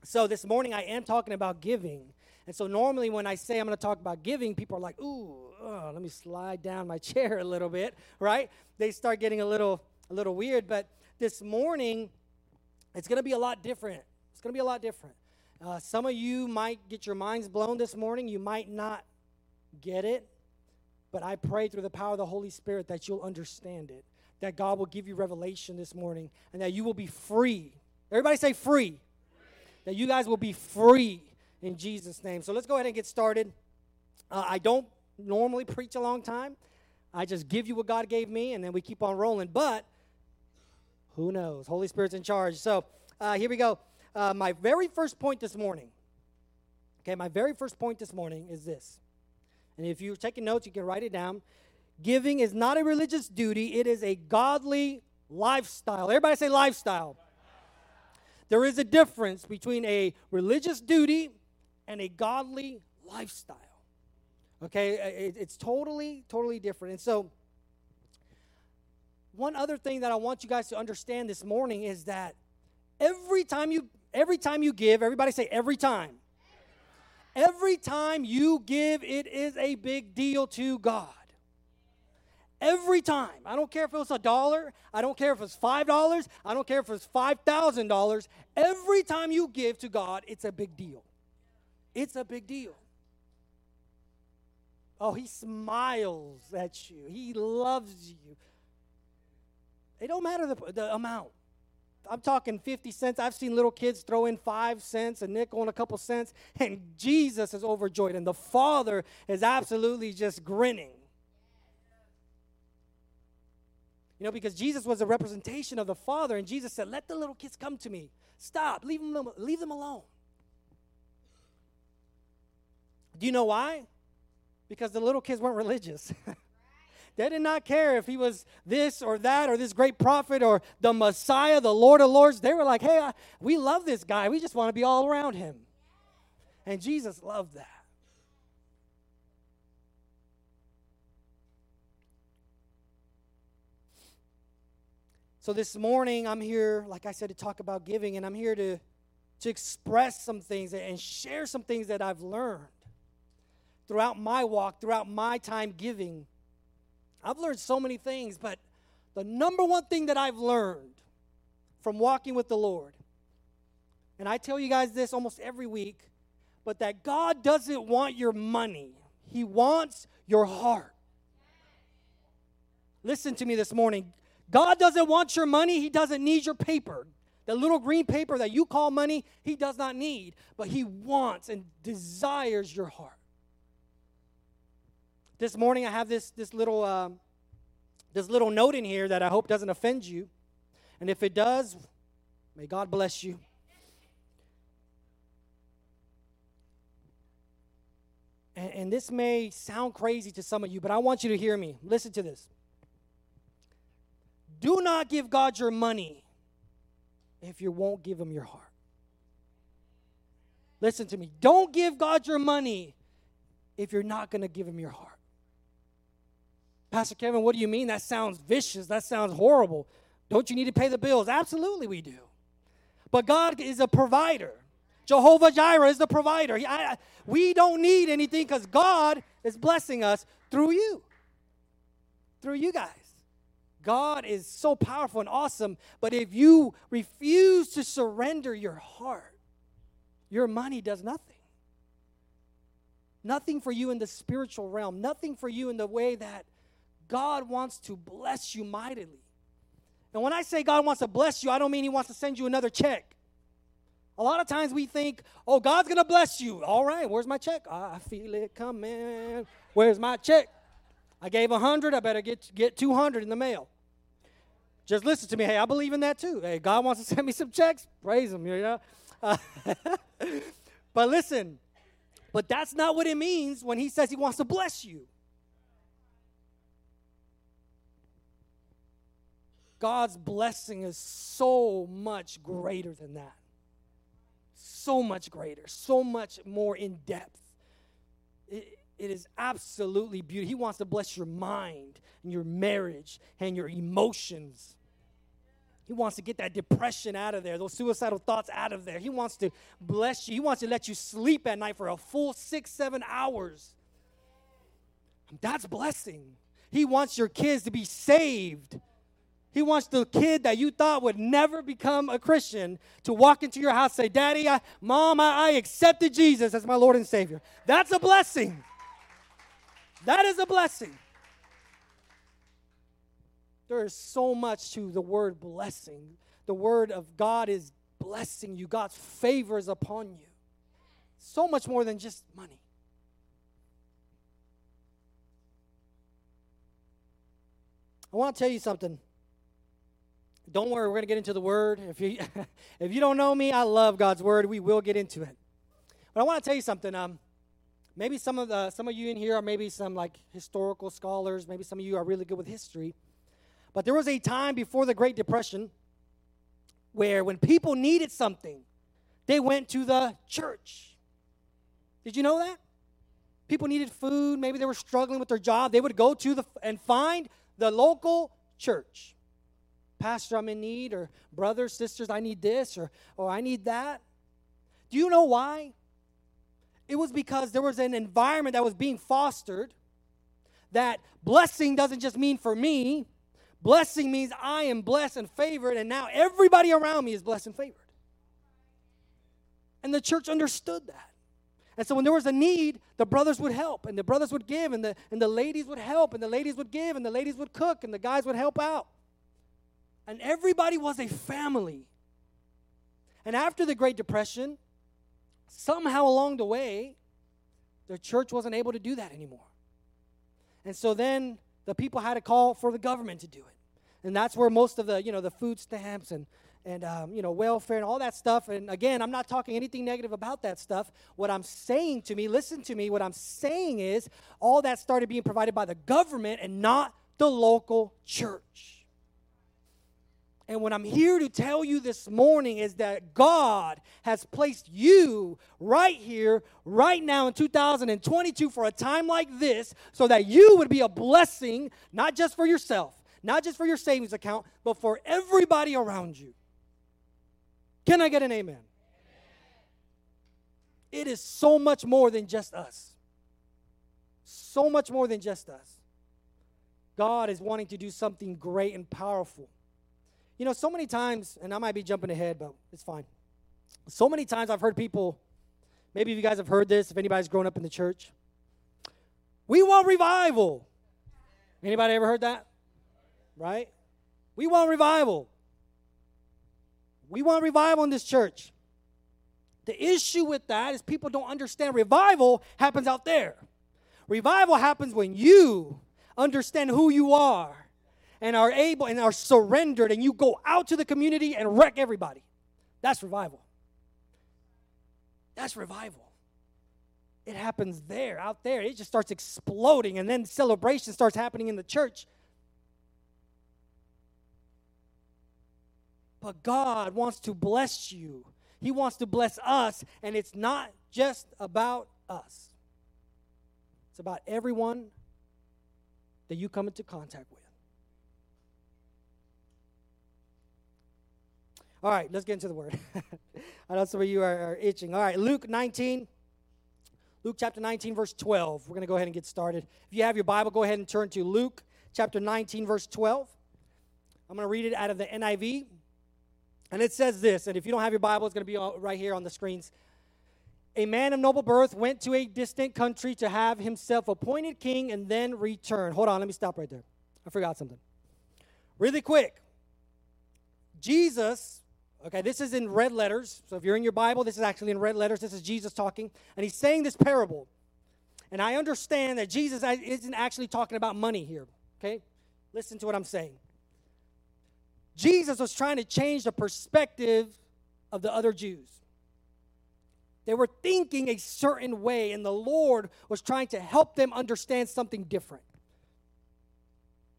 So this morning, I am talking about giving. And so normally when I say I'm going to talk about giving, people are like, ooh, oh, let me slide down my chair a little bit, right? They start getting a little, a little weird. But this morning, it's going to be a lot different. It's going to be a lot different. Uh, some of you might get your minds blown this morning. You might not get it. But I pray through the power of the Holy Spirit that you'll understand it, that God will give you revelation this morning, and that you will be free. Everybody say free. free. That you guys will be free in Jesus' name. So let's go ahead and get started. Uh, I don't normally preach a long time. I just give you what God gave me, and then we keep on rolling. But who knows? Holy Spirit's in charge. So uh, here we go. Uh, my very first point this morning. Okay, my very first point this morning is this. And if you're taking notes, you can write it down. Giving is not a religious duty, it is a godly lifestyle. Everybody say lifestyle. There is a difference between a religious duty and a godly lifestyle. Okay, uh, it, it's totally, totally different. And so, one other thing that I want you guys to understand this morning is that every time you every time you give, everybody say every time. Every time you give, it is a big deal to God. Every time. I don't care if it was a dollar. I don't care if it's $5. I don't care if it's $5,000. Every time you give to God, it's a big deal. It's a big deal. Oh, he smiles at you. He loves you. It don't matter the, the amount. I'm talking 50 cents. I've seen little kids throw in five cents, a nickel, and a couple cents, and Jesus is overjoyed, and the Father is absolutely just grinning. You know, because Jesus was a representation of the Father, and Jesus said, Let the little kids come to me. Stop, leave them, leave them alone. Do you know why? Because the little kids weren't religious. they did not care if he was this or that or this great prophet or the Messiah, the Lord of Lords. They were like, hey, I, we love this guy. We just want to be all around him. And Jesus loved that. So this morning, I'm here, like I said, to talk about giving, and I'm here to, to express some things and share some things that I've learned throughout my walk, throughout my time giving. I've learned so many things, but the number one thing that I've learned from walking with the Lord, and I tell you guys this almost every week, but that God doesn't want your money, He wants your heart. Listen to me this morning. God doesn't want your money, He doesn't need your paper. The little green paper that you call money, He does not need, but He wants and desires your heart. This morning, I have this, this, little, um, this little note in here that I hope doesn't offend you. And if it does, may God bless you. And, and this may sound crazy to some of you, but I want you to hear me. Listen to this. Do not give God your money if you won't give him your heart. Listen to me. Don't give God your money if you're not going to give him your heart. Pastor Kevin, what do you mean? That sounds vicious. That sounds horrible. Don't you need to pay the bills? Absolutely, we do. But God is a provider. Jehovah Jireh is the provider. He, I, we don't need anything because God is blessing us through you, through you guys. God is so powerful and awesome, but if you refuse to surrender your heart, your money does nothing. Nothing for you in the spiritual realm, nothing for you in the way that God wants to bless you mightily. And when I say God wants to bless you, I don't mean He wants to send you another check. A lot of times we think, oh, God's going to bless you. All right, where's my check? I feel it coming. Where's my check? I gave a 100, I better get, get 200 in the mail. Just listen to me. Hey, I believe in that too. Hey, God wants to send me some checks. Praise Him, know. Uh, but listen, but that's not what it means when He says He wants to bless you. God's blessing is so much greater than that. So much greater, so much more in depth. It, it is absolutely beautiful. He wants to bless your mind and your marriage and your emotions. He wants to get that depression out of there, those suicidal thoughts out of there. He wants to bless you. He wants to let you sleep at night for a full six, seven hours. That's blessing. He wants your kids to be saved. He wants the kid that you thought would never become a Christian to walk into your house say, Daddy, I, Mom, I, I accepted Jesus as my Lord and Savior. That's a blessing. That is a blessing. There is so much to the word blessing. The word of God is blessing you, God's favor is upon you. So much more than just money. I want to tell you something. Don't worry, we're going to get into the word. If you if you don't know me, I love God's word. We will get into it. But I want to tell you something. Um, maybe some of the some of you in here are maybe some like historical scholars. Maybe some of you are really good with history. But there was a time before the Great Depression where when people needed something, they went to the church. Did you know that? People needed food, maybe they were struggling with their job, they would go to the and find the local church. Pastor, I'm in need, or brothers, sisters, I need this, or, or I need that. Do you know why? It was because there was an environment that was being fostered that blessing doesn't just mean for me, blessing means I am blessed and favored, and now everybody around me is blessed and favored. And the church understood that. And so when there was a need, the brothers would help, and the brothers would give, and the, and the ladies would help, and the ladies would give, and the ladies would cook, and the guys would help out and everybody was a family. And after the Great Depression, somehow along the way, the church wasn't able to do that anymore. And so then the people had to call for the government to do it. And that's where most of the, you know, the food stamps and, and um, you know, welfare and all that stuff. And again, I'm not talking anything negative about that stuff. What I'm saying to me, listen to me, what I'm saying is all that started being provided by the government and not the local church. And what I'm here to tell you this morning is that God has placed you right here, right now in 2022 for a time like this, so that you would be a blessing, not just for yourself, not just for your savings account, but for everybody around you. Can I get an amen? It is so much more than just us. So much more than just us. God is wanting to do something great and powerful. You know, so many times, and I might be jumping ahead, but it's fine. So many times I've heard people, maybe you guys have heard this, if anybody's grown up in the church. We want revival. Anybody ever heard that? Right? We want revival. We want revival in this church. The issue with that is people don't understand revival happens out there. Revival happens when you understand who you are and are able and are surrendered and you go out to the community and wreck everybody. That's revival. That's revival. It happens there, out there. It just starts exploding, and then celebration starts happening in the church. But God wants to bless you. He wants to bless us, and it's not just about us. It's about everyone that you come into contact with. All right, let's get into the word. I know some of you are, are, itching. All right, Luke 19. Luke chapter 19, verse 12. We're going to go ahead and get started. If you have your Bible, go ahead and turn to Luke chapter 19, verse 12. I'm going to read it out of the NIV. And it says this, and if you don't have your Bible, it's going to be right here on the screens. A man of noble birth went to a distant country to have himself appointed king and then return. Hold on, let me stop right there. I forgot something. Really quick. Jesus Okay, this is in red letters. So if you're in your Bible, this is actually in red letters. This is Jesus talking. And he's saying this parable. And I understand that Jesus isn't actually talking about money here. Okay? Listen to what I'm saying. Jesus was trying to change the perspective of the other Jews. They were thinking a certain way, and the Lord was trying to help them understand something different.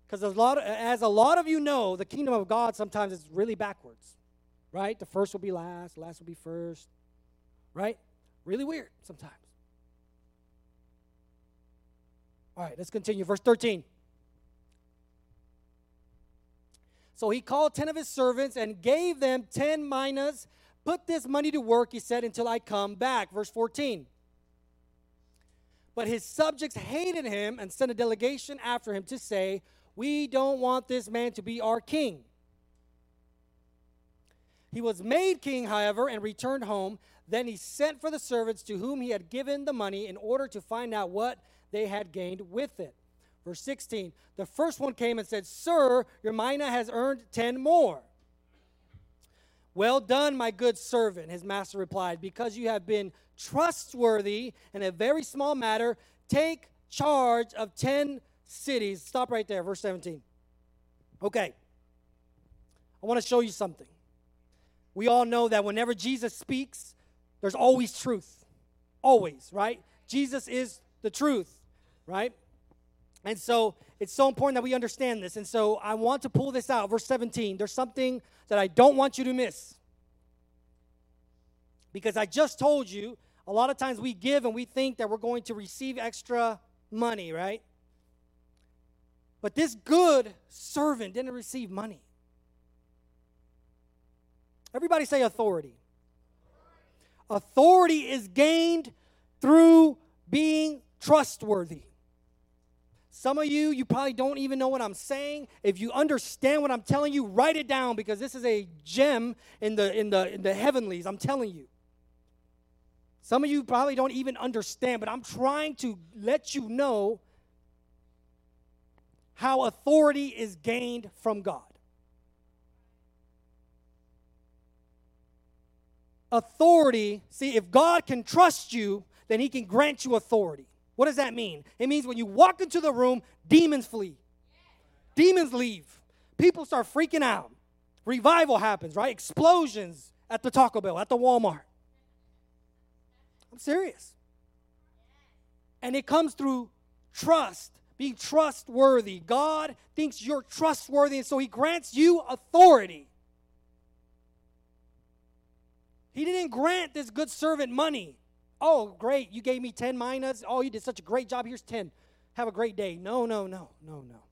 Because as a lot of you know, the kingdom of God sometimes is really backwards right? The first will be last, last will be first, right? Really weird sometimes. All right, let's continue. Verse 13. So he called 10 of his servants and gave them 10 minas. Put this money to work, he said, until I come back. Verse 14. But his subjects hated him and sent a delegation after him to say, We don't want this man to be our king. He was made king, however, and returned home. Then he sent for the servants to whom he had given the money in order to find out what they had gained with it. Verse 16 The first one came and said, Sir, your mina has earned ten more. Well done, my good servant, his master replied, because you have been trustworthy in a very small matter, take charge of ten cities. Stop right there, verse 17. Okay. I want to show you something. We all know that whenever Jesus speaks, there's always truth. Always, right? Jesus is the truth, right? And so it's so important that we understand this. And so I want to pull this out. Verse 17. There's something that I don't want you to miss. Because I just told you, a lot of times we give and we think that we're going to receive extra money, right? But this good servant didn't receive money. Everybody say authority. Authority is gained through being trustworthy. Some of you, you probably don't even know what I'm saying. If you understand what I'm telling you, write it down because this is a gem in the in the in the heavenlies. I'm telling you. Some of you probably don't even understand, but I'm trying to let you know how authority is gained from God. Authority, see, if God can trust you, then he can grant you authority. What does that mean? It means when you walk into the room, demons flee, demons leave, people start freaking out. Revival happens, right? Explosions at the Taco Bell, at the Walmart. I'm serious. And it comes through trust, being trustworthy. God thinks you're trustworthy, and so he grants you authority. He didn't grant this good servant money. Oh, great. You gave me 10 minas. Oh, you did such a great job. Here's 10. Have a great day. No, no, no, no, no.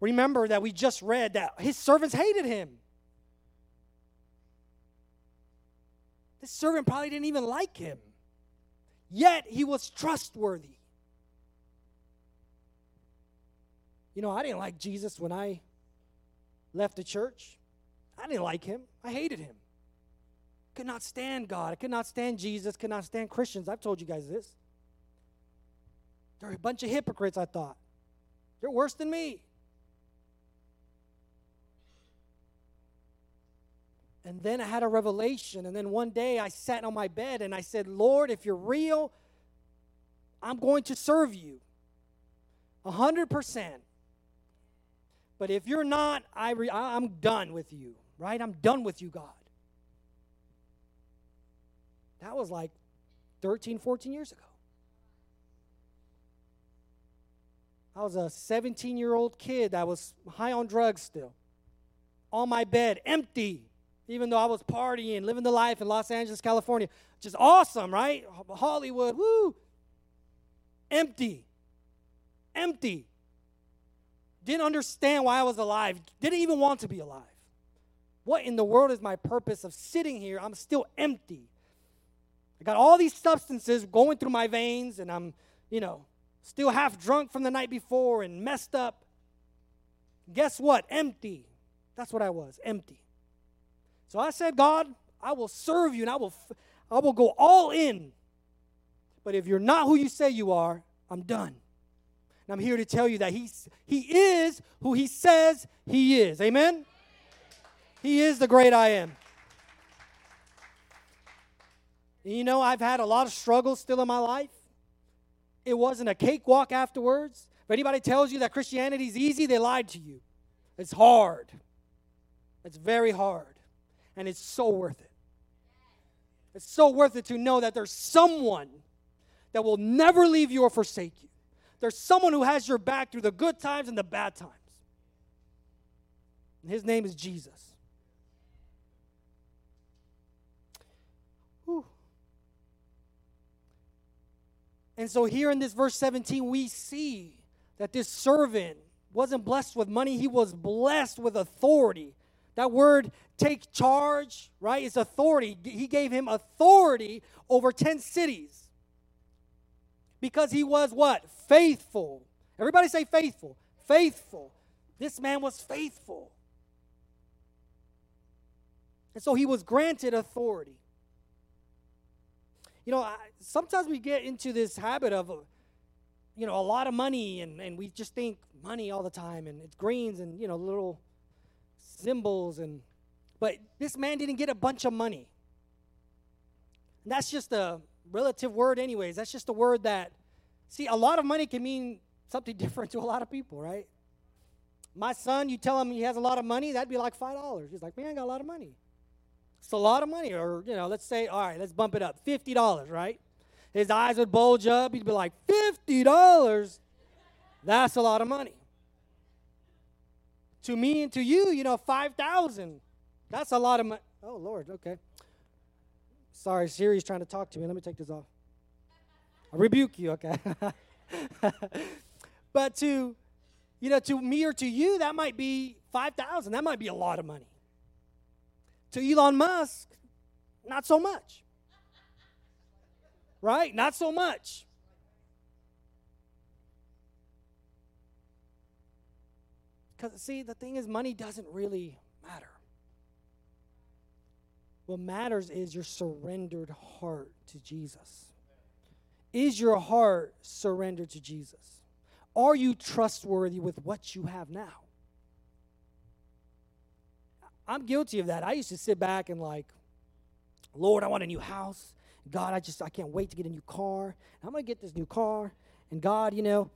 Remember that we just read that his servants hated him. This servant probably didn't even like him. Yet he was trustworthy. You know, I didn't like Jesus when I left the church. I didn't like him. I hated him. Could not stand God. I could not stand Jesus. Could not stand Christians. I've told you guys this. They're a bunch of hypocrites, I thought. They're worse than me. And then I had a revelation. And then one day I sat on my bed and I said, Lord, if you're real, I'm going to serve you. A hundred percent. But if you're not, I re- I'm done with you, right? I'm done with you, God. That was like 13, 14 years ago. I was a 17 year old kid that was high on drugs still, on my bed, empty, even though I was partying, living the life in Los Angeles, California. Just awesome, right? Hollywood, woo. Empty. Empty. Didn't understand why I was alive. Didn't even want to be alive. What in the world is my purpose of sitting here? I'm still empty. I got all these substances going through my veins, and I'm, you know, still half drunk from the night before and messed up. Guess what? Empty. That's what I was, empty. So I said, God, I will serve you and I will, I will go all in. But if you're not who you say you are, I'm done. And I'm here to tell you that he's, he is who he says he is. Amen? He is the great I am. You know, I've had a lot of struggles still in my life. It wasn't a cakewalk afterwards. If anybody tells you that Christianity is easy, they lied to you. It's hard. It's very hard and it's so worth it. It's so worth it to know that there's someone that will never leave you or forsake you. There's someone who has your back through the good times and the bad times. And his name is Jesus. Whew. And so, here in this verse 17, we see that this servant wasn't blessed with money, he was blessed with authority. That word take charge, right, is authority. He gave him authority over 10 cities because he was what? Faithful. Everybody say faithful. Faithful. This man was faithful. And so he was granted authority. You know, sometimes we get into this habit of, you know, a lot of money and, and we just think money all the time and it's greens and, you know, little symbols and but this man didn't get a bunch of money. And that's just a relative word anyways. That's just a word that see a lot of money can mean something different to a lot of people, right? My son, you tell him he has a lot of money, that'd be like five dollars. He's like, man, I got a lot of money. It's a lot of money. Or, you know, let's say, all right, let's bump it up. Fifty dollars, right? His eyes would bulge up. He'd be like, fifty dollars? That's a lot of money to me and to you, you know, 5,000. That's a lot of money. Oh, Lord, okay. Sorry, Siri's trying to talk to me. Let me take this off. I rebuke you, okay? but to, you know, to me or to you, that might be 5,000. That might be a lot of money. To Elon Musk, not so much. Right? Not so much. Because, see, the thing is, money doesn't really matter. What matters is your surrendered heart to Jesus. Is your heart surrendered to Jesus? Are you trustworthy with what you have now? I'm guilty of that. I used to sit back and, like, Lord, I want a new house. God, I just, I can't wait to get a new car. I'm to get this new car. And God, you know,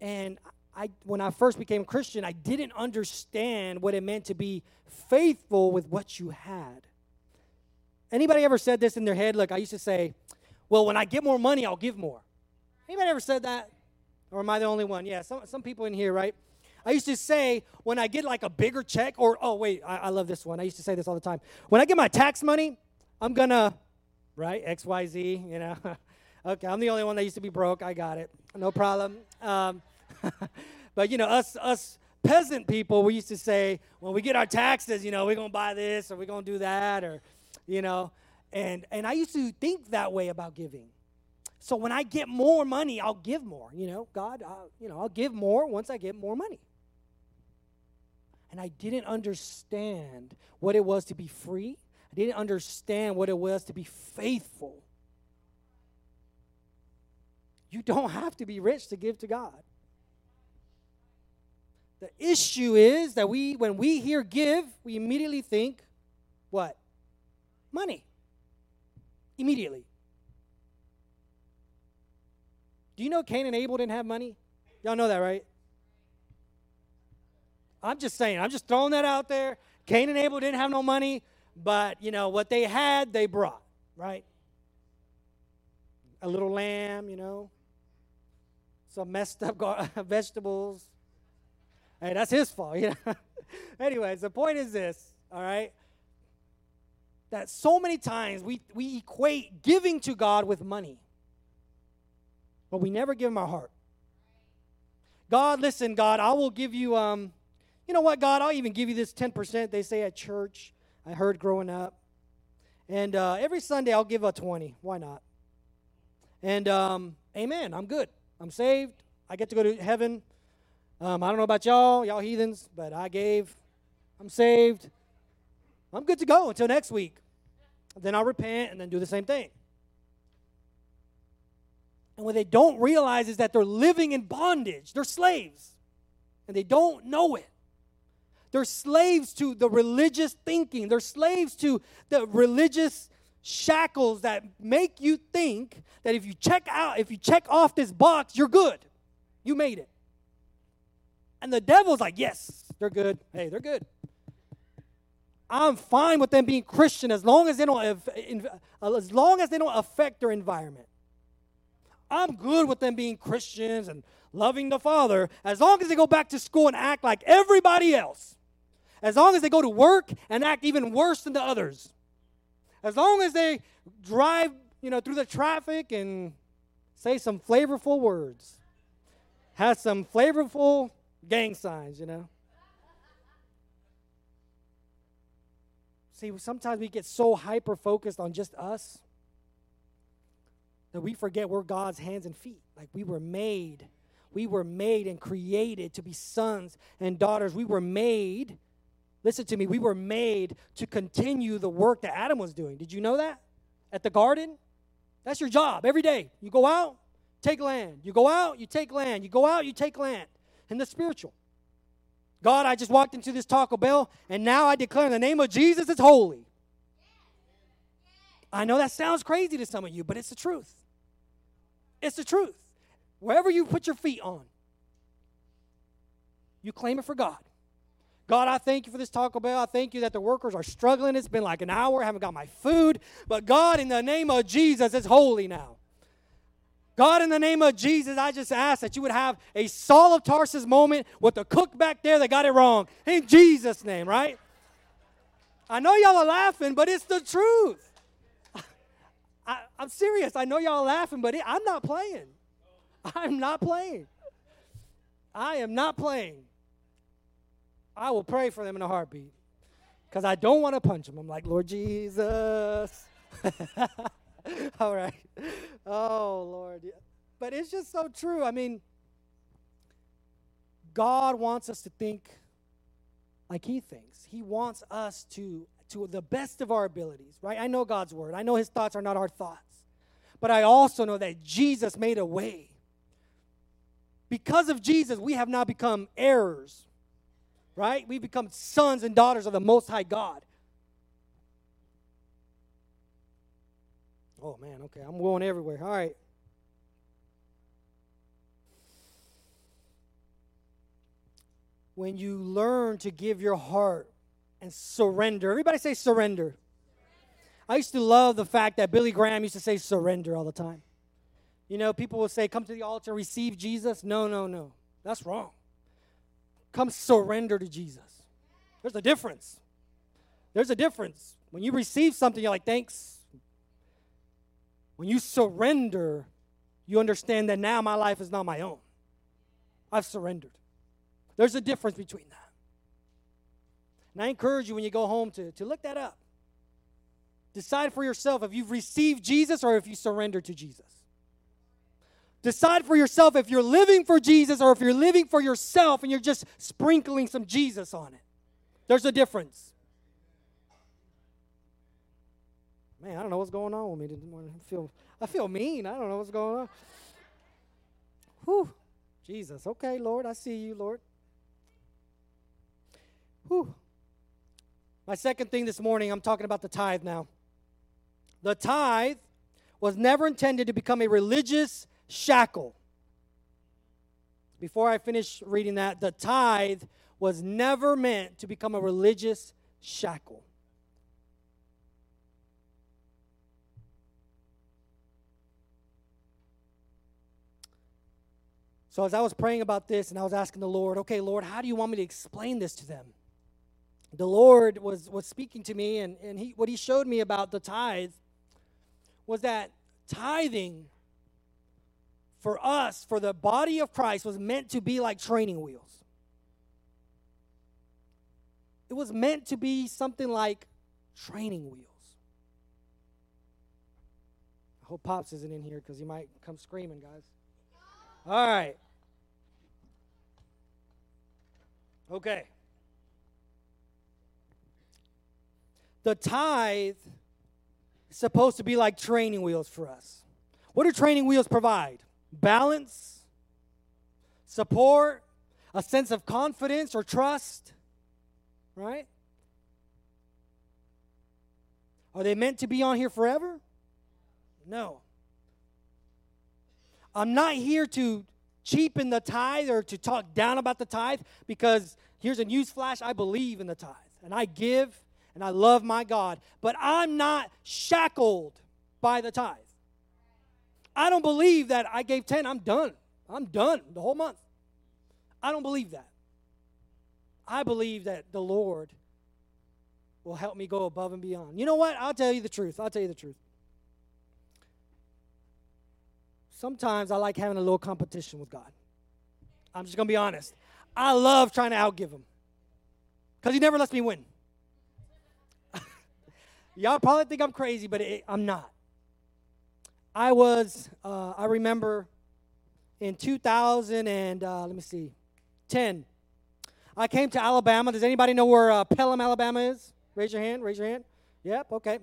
and I, when I first became Christian, I didn't understand what it meant to be faithful with what you had. Anybody ever said this in their head? Like I used to say, well, when I get more money, I'll give more. Anybody ever said that? Or am I the only one? Yeah, some, some people in here, right? I used to say when I get like a bigger check, or oh wait, I, I love this one. I used to say this all the time. When I get my tax money, I'm gonna, right? X Y Z. You know. okay, I'm the only one that used to be broke. I got it. No problem. Um, but you know, us us peasant people, we used to say when we get our taxes, you know, we're gonna buy this or we're gonna do that, or you know, and and I used to think that way about giving. So when I get more money, I'll give more. You know, God, I'll, you know, I'll give more once I get more money. And I didn't understand what it was to be free. I didn't understand what it was to be faithful. You don't have to be rich to give to God. The issue is that we, when we hear give, we immediately think, what? Money. Immediately. Do you know Cain and Abel didn't have money? Y'all know that, right? I'm just saying, I'm just throwing that out there. Cain and Abel didn't have no money, but you know what they had, they brought, right? A little lamb, you know, some messed up gar- vegetables. Hey, that's his fault, you know. Anyways, the point is this, all right? That so many times we, we equate giving to God with money, but we never give him our heart. God, listen, God, I will give you um, you know what, God, I'll even give you this 10%, they say at church. I heard growing up. And uh, every Sunday I'll give a 20. Why not? And um, amen, I'm good. I'm saved. I get to go to heaven. Um, I don't know about y'all, y'all heathens, but I gave. I'm saved. I'm good to go until next week. Then I'll repent and then do the same thing. And what they don't realize is that they're living in bondage. They're slaves. And they don't know it. They're slaves to the religious thinking. They're slaves to the religious shackles that make you think that if you check out, if you check off this box, you're good. You made it. And the devil's like, yes, they're good. Hey, they're good. I'm fine with them being Christian as long as they don't as long as they don't affect their environment. I'm good with them being Christians and loving the Father as long as they go back to school and act like everybody else. As long as they go to work and act even worse than the others. As long as they drive, you know, through the traffic and say some flavorful words. Has some flavorful gang signs, you know. See, sometimes we get so hyper focused on just us that we forget we're God's hands and feet. Like we were made. We were made and created to be sons and daughters. We were made Listen to me, we were made to continue the work that Adam was doing. Did you know that? At the garden? That's your job every day. You go out, take land. You go out, you take land. You go out, you take land. And the spiritual. God, I just walked into this Taco Bell, and now I declare in the name of Jesus, it's holy. I know that sounds crazy to some of you, but it's the truth. It's the truth. Wherever you put your feet on, you claim it for God. God, I thank you for this Taco Bell. I thank you that the workers are struggling. It's been like an hour. I haven't got my food. But God, in the name of Jesus, it's holy now. God, in the name of Jesus, I just ask that you would have a Saul of Tarsus moment with the cook back there that got it wrong. In Jesus' name, right? I know y'all are laughing, but it's the truth. I, am serious. I know y'all are laughing, but it, I'm not playing. I'm not playing. I am not playing. I will pray for them in a heartbeat because I don't want to punch them. I'm like, Lord Jesus. All right. Oh, Lord. But it's just so true. I mean, God wants us to think like He thinks. He wants us to, to the best of our abilities, right? I know God's word. I know His thoughts are not our thoughts. But I also know that Jesus made a way. Because of Jesus, we have now become heirs right? We become sons and daughters of the Most High God. Oh, man, okay, I'm going everywhere. All right. When you learn to give your heart and surrender, everybody say surrender. I used to love the fact that Billy Graham used to say surrender all the time. You know, people will say, come to the altar, receive Jesus. No, no, no. That's wrong come surrender to Jesus. There's a difference. There's a difference. When you receive something, you're like, thanks. When you surrender, you understand that now my life is not my own. I've surrendered. There's a difference between that. And I encourage you when you go home to, to look that up. Decide for yourself if you've received Jesus or if you surrender to Jesus. Decide for yourself if you're living for Jesus or if you're living for yourself and you're just sprinkling some Jesus on it. There's a difference. Man, I don't know what's going on with me this morning. I feel, I feel mean. I don't know what's going on. Whew. Jesus. Okay, Lord, I see you, Lord. Whew. My second thing this morning, I'm talking about the tithe now. The tithe was never intended to become a religious shackle. Before I finish reading that, the tithe was never meant to become a religious shackle. So, as I was praying about this and I was asking the Lord, okay, Lord, how do you want me to explain this to them? The Lord was, was speaking to me, and, and he, what He showed me about the tithe was that tithing for us, for the body of Christ, was meant to be like training wheels. It was meant to be something like training wheels. I hope Pops isn't in here because he might come screaming, guys. All right. Okay. The tithe is supposed to be like training wheels for us. What do training wheels provide? Balance, support, a sense of confidence or trust, right? Are they meant to be on here forever? No. I'm not here to cheapen the tithe or to talk down about the tithe because here's a news flash I believe in the tithe and I give and I love my God, but I'm not shackled by the tithe. I don't believe that I gave 10, I'm done. I'm done the whole month. I don't believe that. I believe that the Lord will help me go above and beyond. You know what? I'll tell you the truth. I'll tell you the truth. Sometimes I like having a little competition with God. I'm just going to be honest. I love trying to outgive him because he never lets me win. Y'all probably think I'm crazy, but it, I'm not. I was, uh, I remember in 2000 and, uh, let me see, 10, I came to Alabama. Does anybody know where uh, Pelham, Alabama is? Raise your hand, raise your hand. Yep, okay.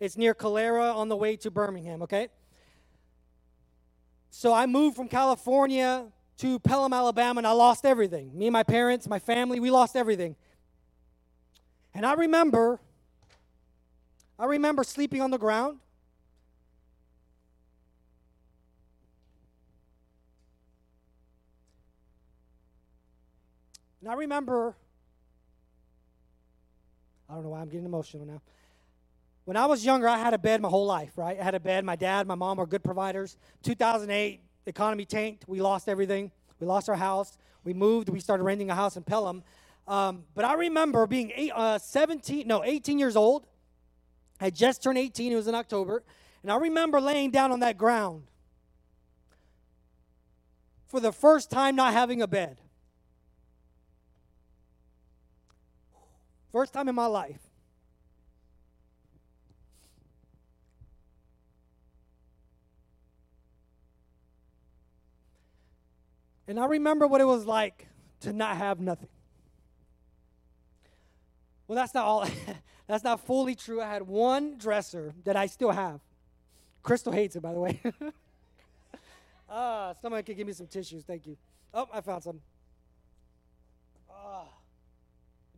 It's near Calera on the way to Birmingham, okay? So I moved from California to Pelham, Alabama, and I lost everything. Me and my parents, my family, we lost everything. And I remember, I remember sleeping on the ground. And I remember, I don't know why I'm getting emotional now. When I was younger, I had a bed my whole life, right? I had a bed. My dad, my mom were good providers. 2008, the economy tanked. We lost everything. We lost our house. We moved. We started renting a house in Pelham. Um, but I remember being eight, uh, 17, no, 18 years old. I just turned 18. It was in October. And I remember laying down on that ground for the first time not having a bed. First time in my life. And I remember what it was like to not have nothing. Well, that's not all. that's not fully true. I had one dresser that I still have. Crystal hates it, by the way. ah, somebody could give me some tissues. Thank you. Oh, I found some. Ah,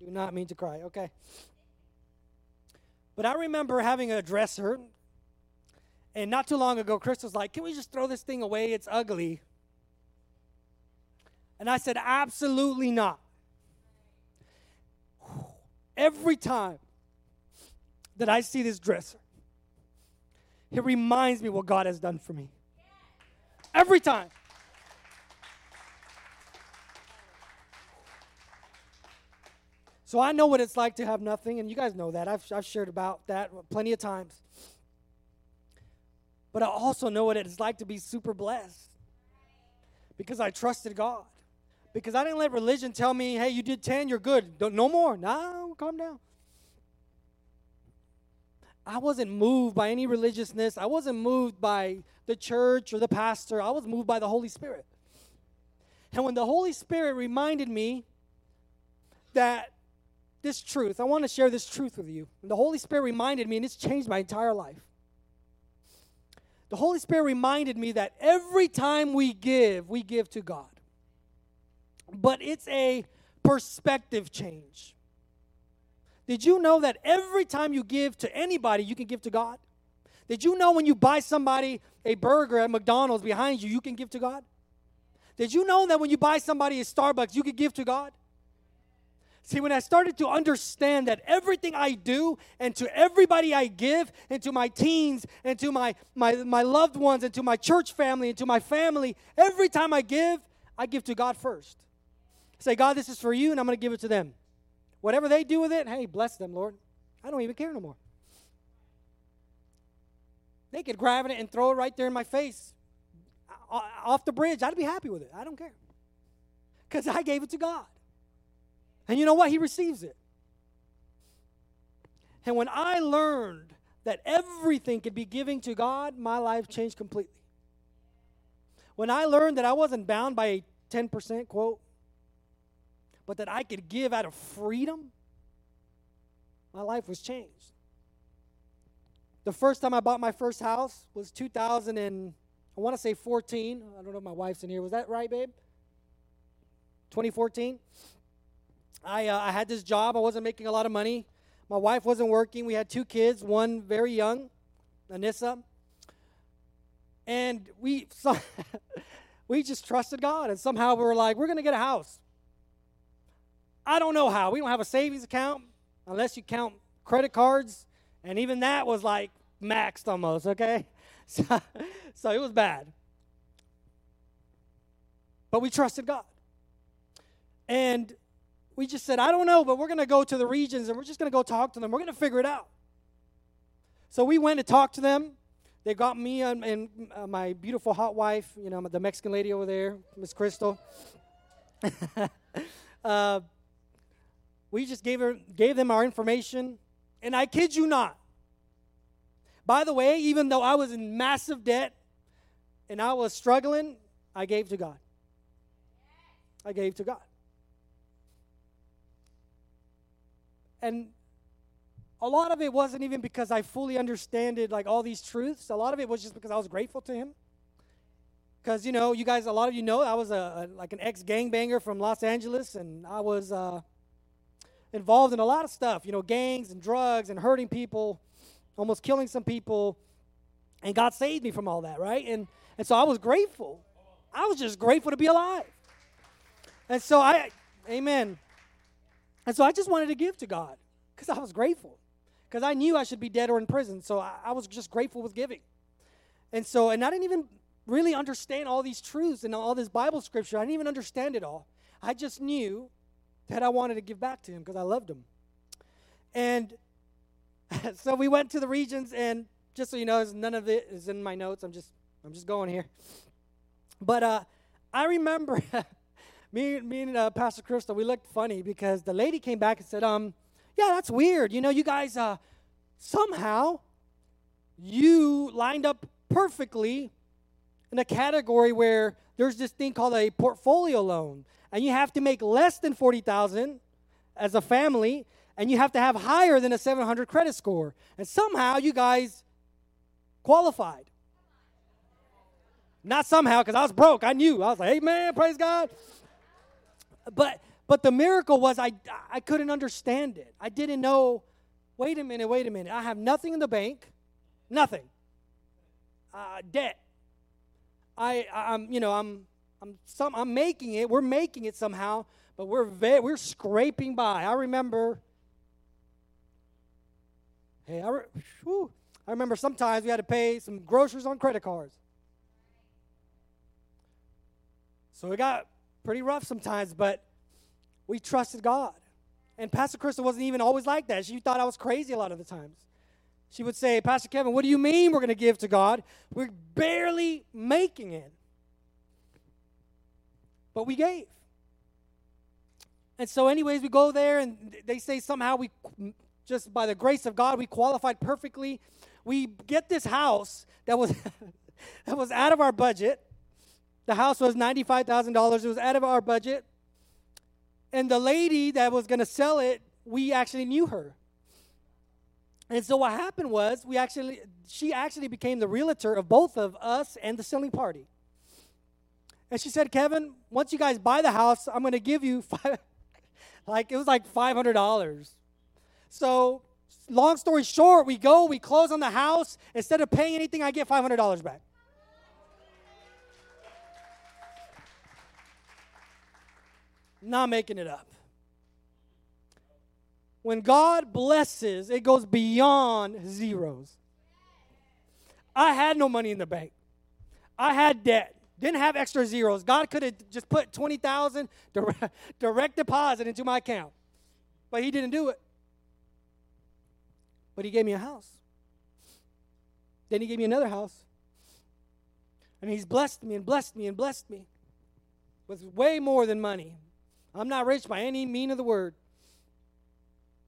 do not mean to cry. Okay. But I remember having a dresser, and not too long ago, Crystal's like, "Can we just throw this thing away? It's ugly." And I said, Absolutely not. Every time that I see this dresser, it reminds me what God has done for me. Every time. So I know what it's like to have nothing, and you guys know that. I've, I've shared about that plenty of times. But I also know what it's like to be super blessed because I trusted God. Because I didn't let religion tell me, hey, you did 10, you're good. Don't, no more. No, calm down. I wasn't moved by any religiousness. I wasn't moved by the church or the pastor. I was moved by the Holy Spirit. And when the Holy Spirit reminded me that this truth, I want to share this truth with you. And the Holy Spirit reminded me, and it's changed my entire life. The Holy Spirit reminded me that every time we give, we give to God. But it's a perspective change. Did you know that every time you give to anybody, you can give to God? Did you know when you buy somebody a burger at McDonald's behind you, you can give to God? Did you know that when you buy somebody a Starbucks, you can give to God? See, when I started to understand that everything I do and to everybody I give, and to my teens, and to my, my, my loved ones, and to my church family, and to my family, every time I give, I give to God first. Say, God, this is for you, and I'm going to give it to them. Whatever they do with it, hey, bless them, Lord. I don't even care no more. They could grab it and throw it right there in my face off the bridge. I'd be happy with it. I don't care. Because I gave it to God. And you know what? He receives it. And when I learned that everything could be giving to God, my life changed completely. When I learned that I wasn't bound by a 10% quote, but that I could give out of freedom, my life was changed. The first time I bought my first house was 2000 and I want to say 14. I don't know if my wife's in here. Was that right, babe? 2014. I, uh, I had this job. I wasn't making a lot of money. My wife wasn't working. We had two kids, one very young, Anissa. And we, so, we just trusted God. And somehow we were like, we're going to get a house. I don't know how. We don't have a savings account unless you count credit cards. And even that was like maxed almost, okay? So, so it was bad. But we trusted God. And we just said, I don't know, but we're going to go to the regions and we're just going to go talk to them. We're going to figure it out. So we went and talked to them. They got me and, and uh, my beautiful hot wife, you know, the Mexican lady over there, Miss Crystal. uh, we just gave her gave them our information, and I kid you not. By the way, even though I was in massive debt and I was struggling, I gave to God. I gave to God. And a lot of it wasn't even because I fully understood like all these truths. A lot of it was just because I was grateful to him. Because you know, you guys, a lot of you know, I was a, a like an ex gangbanger from Los Angeles, and I was uh, involved in a lot of stuff. You know, gangs and drugs and hurting people, almost killing some people, and God saved me from all that, right? And and so I was grateful. I was just grateful to be alive. And so I, Amen. And so I just wanted to give to God because I was grateful. Because I knew I should be dead or in prison. So I, I, was just grateful with giving. And so, and I didn't even really understand all these truths and all this Bible scripture. I didn't even understand it all. I just knew that I wanted to give back to him because I loved him. And so we went to the regions, and just so you know, none of it is in my notes. I'm just I'm just going here. But uh, I remember me, me and uh, Pastor Crystal, we looked funny because the lady came back and said, um, yeah, that's weird. You know, you guys, uh, somehow, you lined up perfectly in a category where there's this thing called a portfolio loan, and you have to make less than 40,000 as a family, and you have to have higher than a 700 credit score. And somehow you guys qualified. Not somehow, because I was broke. I knew. I was like, hey, man, praise God but but the miracle was I I couldn't understand it. I didn't know. Wait a minute, wait a minute. I have nothing in the bank, nothing. Uh, debt. I I'm you know I'm I'm some I'm making it. We're making it somehow, but we're ve- we're scraping by. I remember. Hey, I, re- whew, I remember sometimes we had to pay some groceries on credit cards. So we got pretty rough sometimes, but we trusted God. And Pastor Crystal wasn't even always like that. She thought I was crazy a lot of the times. She would say, Pastor Kevin, what do you mean we're going to give to God? We're barely making it. But we gave. And so, anyways, we go there and they say somehow we, just by the grace of God, we qualified perfectly. We get this house that was, that was out of our budget. The house was $95,000. It was out of our budget. And the lady that was going to sell it, we actually knew her. And so what happened was we actually she actually became the realtor of both of us and the selling party. And she said, "Kevin, once you guys buy the house, I'm going to give you five like it was like $500." So, long story short, we go, we close on the house, instead of paying anything, I get $500 back. Not making it up. When God blesses, it goes beyond zeros. I had no money in the bank. I had debt. Didn't have extra zeros. God could have just put 20,000 direct, direct deposit into my account. But he didn't do it. But he gave me a house. Then he gave me another house. And he's blessed me and blessed me and blessed me with way more than money. I'm not rich by any mean of the word,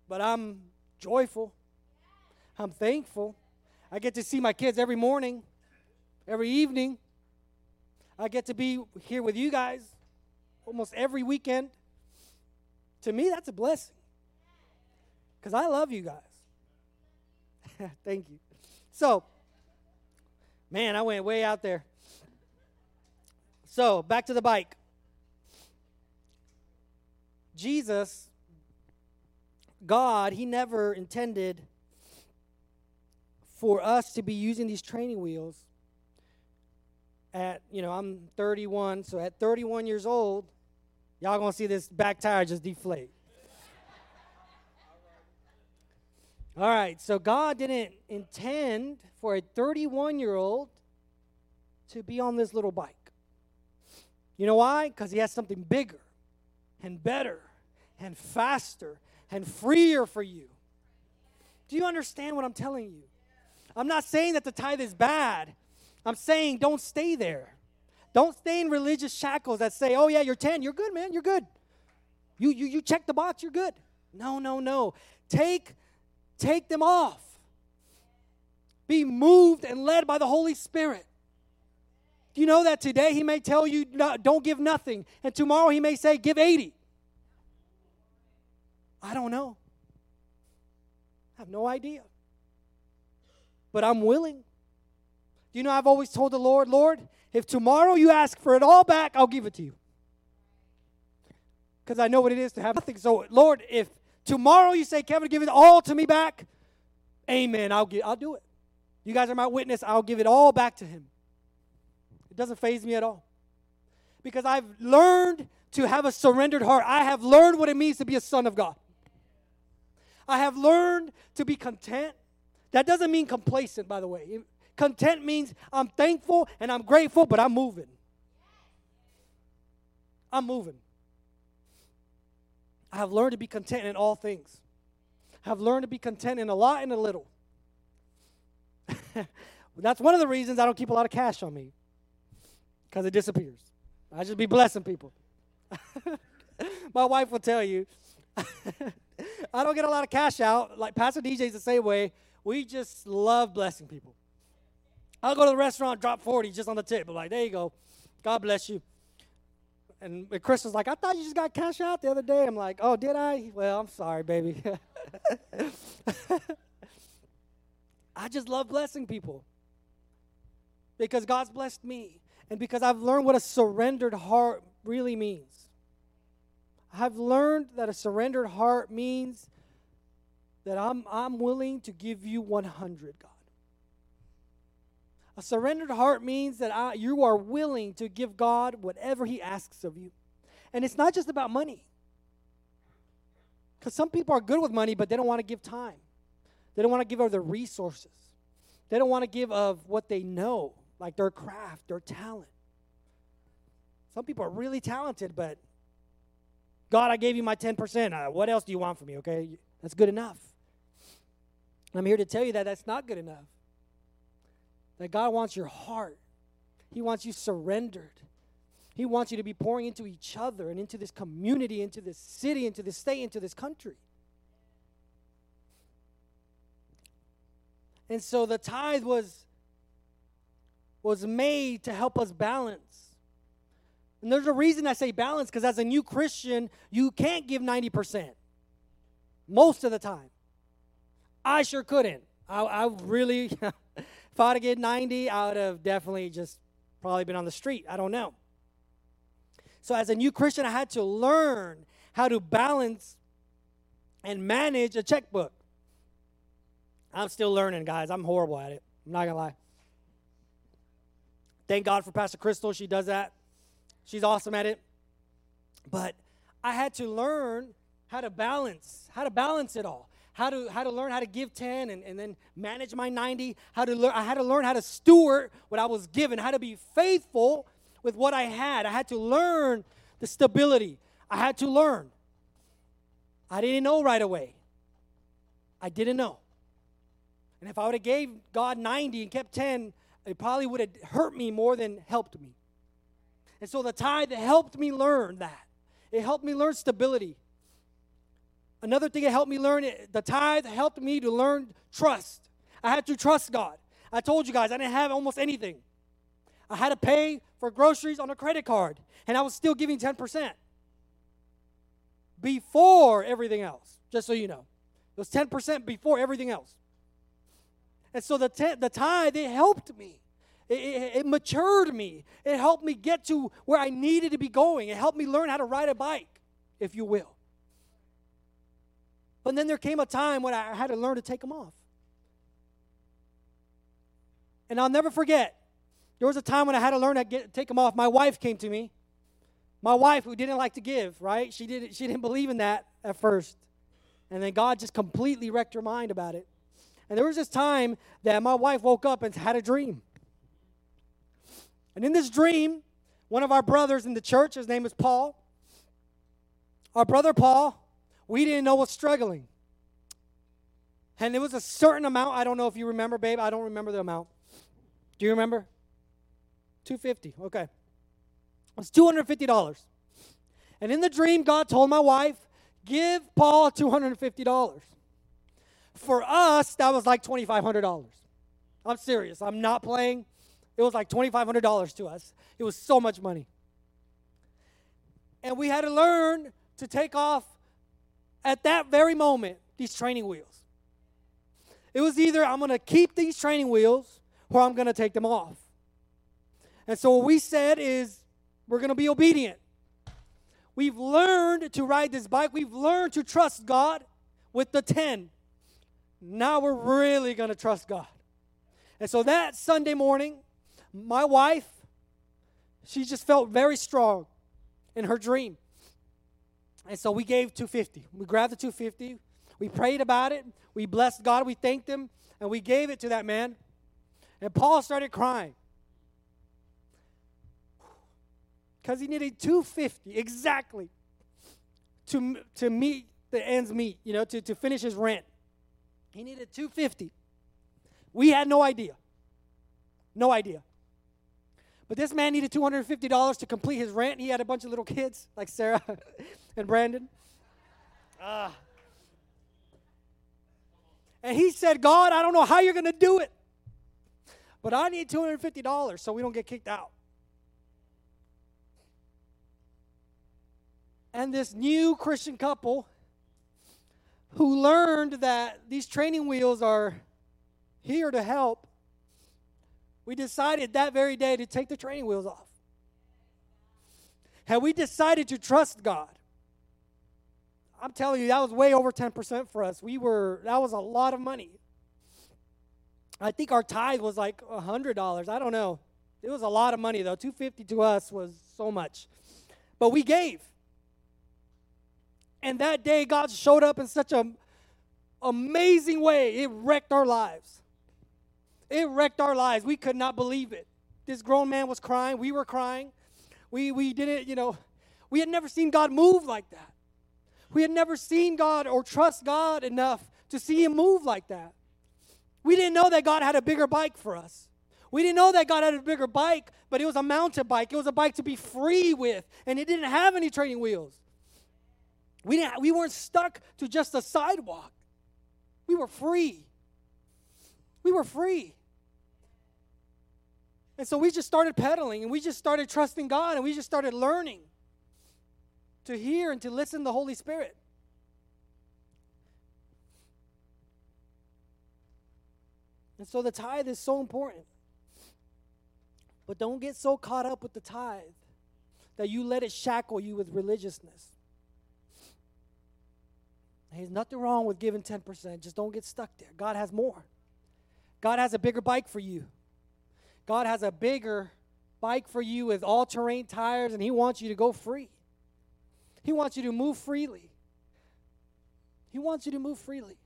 but I'm joyful. I'm thankful. I get to see my kids every morning, every evening. I get to be here with you guys almost every weekend. To me, that's a blessing because I love you guys. Thank you. So, man, I went way out there. So, back to the bike. Jesus, God, He never intended for us to be using these training wheels at, you know, I'm 31, so at 31 years old, y'all gonna see this back tire just deflate. All right, so God didn't intend for a 31 year old to be on this little bike. You know why? Because He has something bigger and better and faster and freer for you. Do you understand what I'm telling you? I'm not saying that the tithe is bad. I'm saying don't stay there. Don't stay in religious shackles that say, oh, yeah, you're 10. You're good, man. You're good. You, you, you check the box. You're good. No, no, no. Take, take them off. Be moved and led by the Holy Spirit. Do you know that today he may tell you, no, don't give nothing, and tomorrow he may say, give 80? I don't know. I have no idea. But I'm willing. Do you know I've always told the Lord, Lord, if tomorrow you ask for it all back, I'll give it to you. Because I know what it is to have nothing. So, Lord, if tomorrow you say, Kevin, give it all to me back, amen. I'll get I'll do it. You guys are my witness, I'll give it all back to him. It doesn't faze me at all. Because I've learned to have a surrendered heart. I have learned what it means to be a son of God. I have learned to be content. That doesn't mean complacent, by the way. Content means I'm thankful and I'm grateful, but I'm moving. I'm moving. I have learned to be content in all things. I have learned to be content in a lot and a little. That's one of the reasons I don't keep a lot of cash on me because it disappears. I just be blessing people. My wife will tell you I don't get a lot of cash out. Like Pastor DJ's the same way. We just love blessing people. I'll go to the restaurant, drop 40 just on the tip. I'm like, there you go. God bless you. And Chris was like, I thought you just got cash out the other day. I'm like, oh, did I? Well, I'm sorry, baby. I just love blessing people because God's blessed me and because I've learned what a surrendered heart really means. I've learned that a surrendered heart means that I'm, I'm willing to give you 100, God. A surrendered heart means that I, you are willing to give God whatever He asks of you. And it's not just about money. Because some people are good with money, but they don't want to give time. They don't want to give of their resources. They don't want to give of what they know, like their craft, their talent. Some people are really talented, but God, I gave you my 10%. Uh, what else do you want from me? Okay, that's good enough. I'm here to tell you that that's not good enough. That God wants your heart, He wants you surrendered. He wants you to be pouring into each other and into this community, into this city, into this state, into this country. And so the tithe was was made to help us balance. And there's a reason I say balance because as a new Christian, you can't give 90% most of the time. I sure couldn't. I, I really, if I'd get 90, I would have definitely just probably been on the street. I don't know. So as a new Christian, I had to learn how to balance and manage a checkbook. I'm still learning, guys. I'm horrible at it. I'm not to lie. Thank God for Pastor Crystal. She does that. She's awesome at it. But I had to learn how to balance, how to balance it all. How to, how to learn how to give 10 and, and then manage my 90. How to learn, I had to learn how to steward what I was given, how to be faithful with what I had. I had to learn the stability. I had to learn. I didn't know right away. I didn't know. And if I would have gave God 90 and kept 10, it probably would have hurt me more than helped me. And so the tithe helped me learn that. It helped me learn stability. Another thing it helped me learn, the tithe helped me to learn trust. I had to trust God. I told you guys I didn't have almost anything. I had to pay for groceries on a credit card, and I was still giving 10% before everything else, just so you know. It was 10% before everything else. And so the, t- the tithe, it helped me. It, it, it matured me. It helped me get to where I needed to be going. It helped me learn how to ride a bike, if you will. But then there came a time when I had to learn to take them off. And I'll never forget, there was a time when I had to learn to get, take them off. My wife came to me. My wife, who didn't like to give, right? She didn't, she didn't believe in that at first. And then God just completely wrecked her mind about it. And there was this time that my wife woke up and had a dream. And in this dream, one of our brothers in the church, his name is Paul, our brother Paul, we didn't know was struggling. And it was a certain amount. I don't know if you remember, babe. I don't remember the amount. Do you remember? 250. Okay. It was $250. And in the dream, God told my wife, give Paul $250. For us, that was like $2,500. I'm serious. I'm not playing. It was like $2,500 to us. It was so much money. And we had to learn to take off at that very moment these training wheels. It was either I'm going to keep these training wheels or I'm going to take them off. And so what we said is we're going to be obedient. We've learned to ride this bike. We've learned to trust God with the 10. Now we're really going to trust God. And so that Sunday morning, my wife, she just felt very strong in her dream. And so we gave 250. We grabbed the 250. We prayed about it. We blessed God. We thanked him. And we gave it to that man. And Paul started crying. Because he needed 250 exactly to, to meet the ends meet, you know, to, to finish his rent. He needed 250. We had no idea. No idea. But this man needed $250 to complete his rent. He had a bunch of little kids like Sarah and Brandon. Uh, and he said, God, I don't know how you're going to do it, but I need $250 so we don't get kicked out. And this new Christian couple who learned that these training wheels are here to help, we decided that very day to take the training wheels off. And we decided to trust God. I'm telling you, that was way over 10% for us. We were, that was a lot of money. I think our tithe was like $100. I don't know. It was a lot of money though. 250 to us was so much. But we gave. And that day, God showed up in such an amazing way. It wrecked our lives. It wrecked our lives. We could not believe it. This grown man was crying. We were crying. We, we didn't, you know, we had never seen God move like that. We had never seen God or trust God enough to see Him move like that. We didn't know that God had a bigger bike for us. We didn't know that God had a bigger bike, but it was a mountain bike. It was a bike to be free with, and it didn't have any training wheels. We, didn't, we weren't stuck to just a sidewalk. We were free. We were free. And so we just started pedaling and we just started trusting God and we just started learning to hear and to listen to the Holy Spirit. And so the tithe is so important. But don't get so caught up with the tithe that you let it shackle you with religiousness. There's nothing wrong with giving 10%. Just don't get stuck there. God has more. God has a bigger bike for you. God has a bigger bike for you with all terrain tires, and He wants you to go free. He wants you to move freely. He wants you to move freely.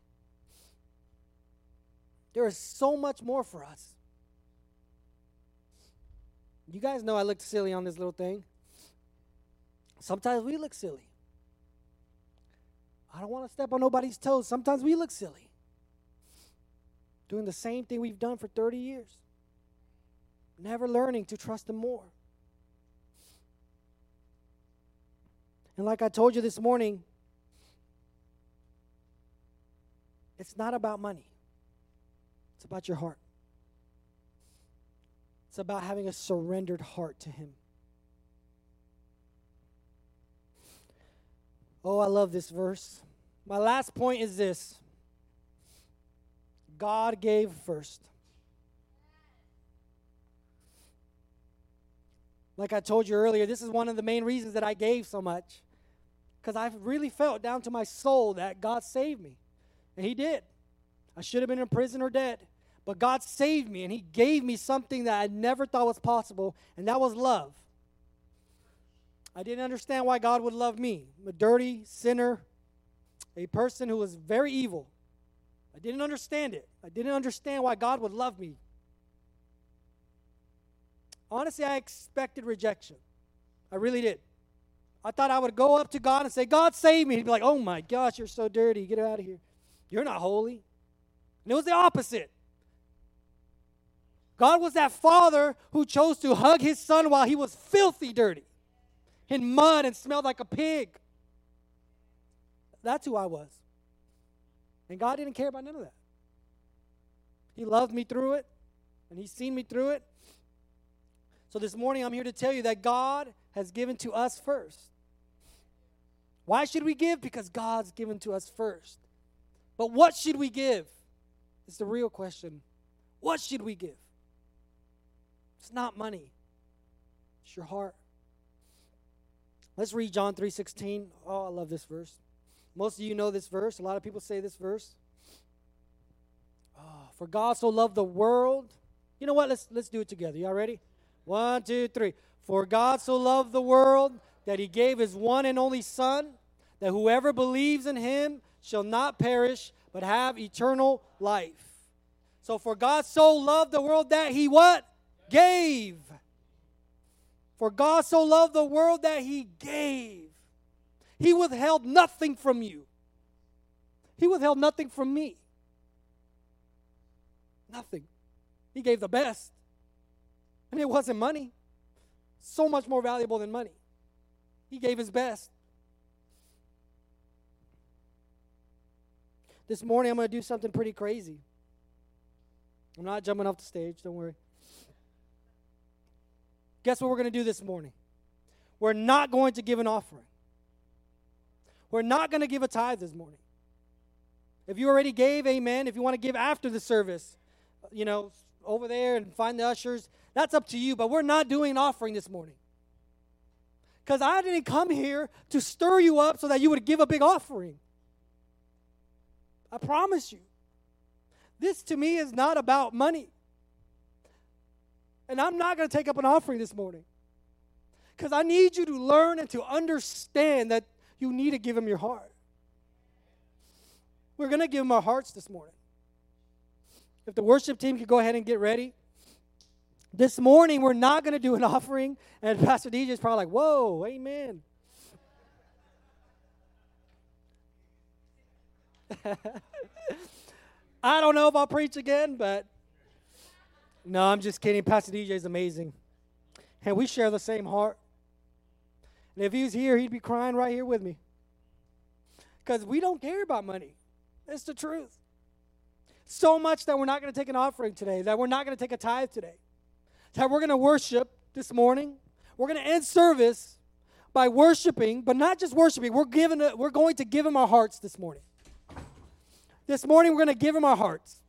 There is so much more for us. You guys know I looked silly on this little thing. Sometimes we look silly. I don't want to step on nobody's toes. Sometimes we look silly. Doing the same thing we've done for 30 years. Never learning to trust Him more. And like I told you this morning, it's not about money, it's about your heart. It's about having a surrendered heart to Him. Oh, I love this verse. My last point is this God gave first. Like I told you earlier, this is one of the main reasons that I gave so much. Because I really felt down to my soul that God saved me. And He did. I should have been in prison or dead. But God saved me and He gave me something that I never thought was possible, and that was love. I didn't understand why God would love me, a dirty sinner, a person who was very evil. I didn't understand it. I didn't understand why God would love me. Honestly, I expected rejection. I really did. I thought I would go up to God and say, God, save me. He'd be like, oh my gosh, you're so dirty. Get out of here. You're not holy. And it was the opposite. God was that father who chose to hug his son while he was filthy dirty in mud and smelled like a pig. That's who I was. And God didn't care about none of that. He loved me through it, and He's seen me through it. So this morning, I'm here to tell you that God has given to us first. Why should we give? Because God's given to us first. But what should we give? It's the real question. What should we give? It's not money. It's your heart. Let's read John 3:16. Oh, I love this verse. Most of you know this verse. A lot of people say this verse. Oh, for God so loved the world. You know what? Let's let's do it together. Y'all ready? One, two, three. For God so loved the world that he gave his one and only Son, that whoever believes in him shall not perish, but have eternal life. So for God so loved the world that he what? Gave. For God so loved the world that he gave. He withheld nothing from you. He withheld nothing from me. Nothing. He gave the best. And it wasn't money. So much more valuable than money. He gave his best. This morning, I'm going to do something pretty crazy. I'm not jumping off the stage, don't worry. Guess what we're going to do this morning? We're not going to give an offering. We're not going to give a tithe this morning. If you already gave, amen. If you want to give after the service, you know, over there and find the ushers, that's up to you. But we're not doing an offering this morning. Because I didn't come here to stir you up so that you would give a big offering. I promise you. This to me is not about money. And I'm not going to take up an offering this morning. Because I need you to learn and to understand that you need to give him your heart. We're going to give him our hearts this morning. If the worship team could go ahead and get ready. This morning, we're not going to do an offering. And Pastor DJ is probably like, whoa, amen. I don't know if I'll preach again, but no, I'm just kidding. Pastor DJ is amazing. And we share the same heart. And if he was here, he'd be crying right here with me. Because we don't care about money. It's the truth. So much that we're not going to take an offering today, that we're not going to take a tithe today, that we're going to worship this morning. We're going to end service by worshiping, but not just worshiping. We're giving. A, we're going to give him our hearts this morning. This morning, we're going to give him our hearts.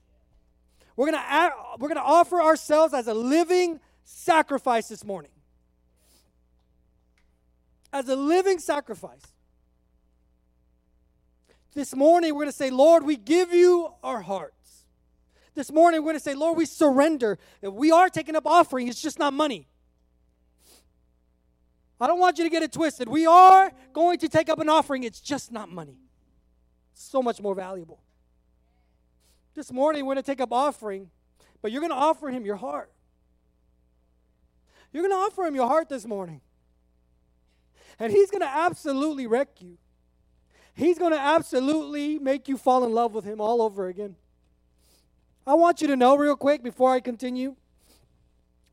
We're going to we're going to offer ourselves as a living sacrifice this morning. As a living sacrifice. This morning, we're going to say, Lord, we give you our hearts. This morning, we're going to say, Lord, we surrender. We are taking up offering, it's just not money. I don't want you to get it twisted. We are going to take up an offering, it's just not money. so much more valuable. This morning, we're going to take up offering, but you're going to offer him your heart. You're going to offer him your heart this morning. And he's going to absolutely wreck you. He's going to absolutely make you fall in love with him all over again. I want you to know, real quick, before I continue,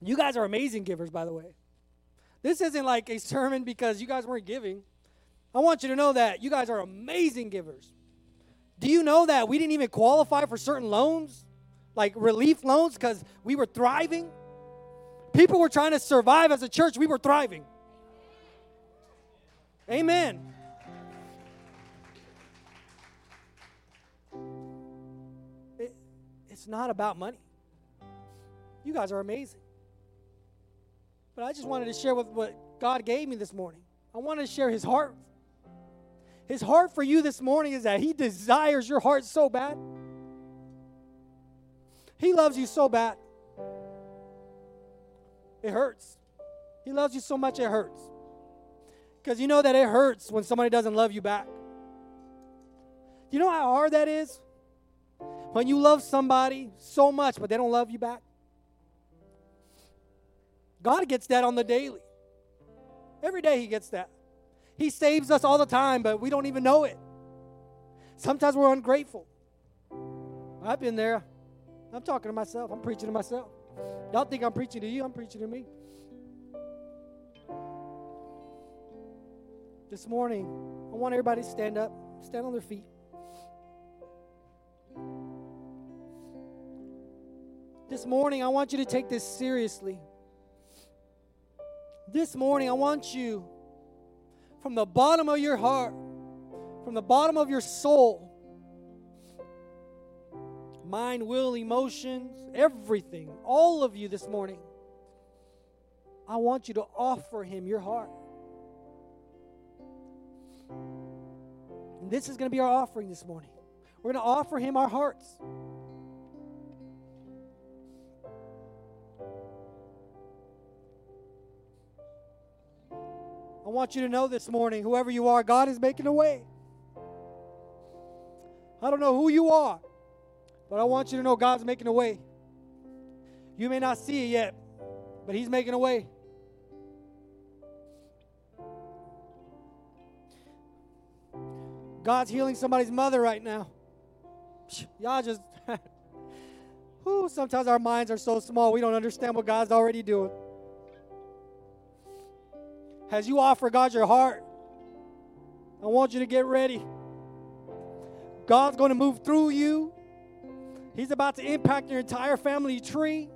you guys are amazing givers, by the way. This isn't like a sermon because you guys weren't giving. I want you to know that you guys are amazing givers. Do you know that we didn't even qualify for certain loans, like relief loans, because we were thriving? People were trying to survive as a church, we were thriving. Amen. It's not about money. You guys are amazing. But I just wanted to share with what God gave me this morning. I wanted to share his heart. His heart for you this morning is that he desires your heart so bad. He loves you so bad. It hurts. He loves you so much it hurts. Because you know that it hurts when somebody doesn't love you back. You know how hard that is? When you love somebody so much, but they don't love you back. God gets that on the daily. Every day He gets that. He saves us all the time, but we don't even know it. Sometimes we're ungrateful. I've been there. I'm talking to myself. I'm preaching to myself. Y'all think I'm preaching to you? I'm preaching to me. This morning, I want everybody to stand up, stand on their feet. This morning, I want you to take this seriously. This morning, I want you from the bottom of your heart, from the bottom of your soul, mind, will, emotions, everything, all of you this morning, I want you to offer Him your heart. And this is going to be our offering this morning. We're going to offer Him our hearts. I want you to know this morning, whoever you are, God is making a way. I don't know who you are, but I want you to know God's making a way. You may not see it yet, but He's making a way. God's healing somebody's mother right now. Y'all just, whew, sometimes our minds are so small we don't understand what God's already doing. As you offer God your heart, I want you to get ready. God's going to move through you. He's about to impact your entire family tree.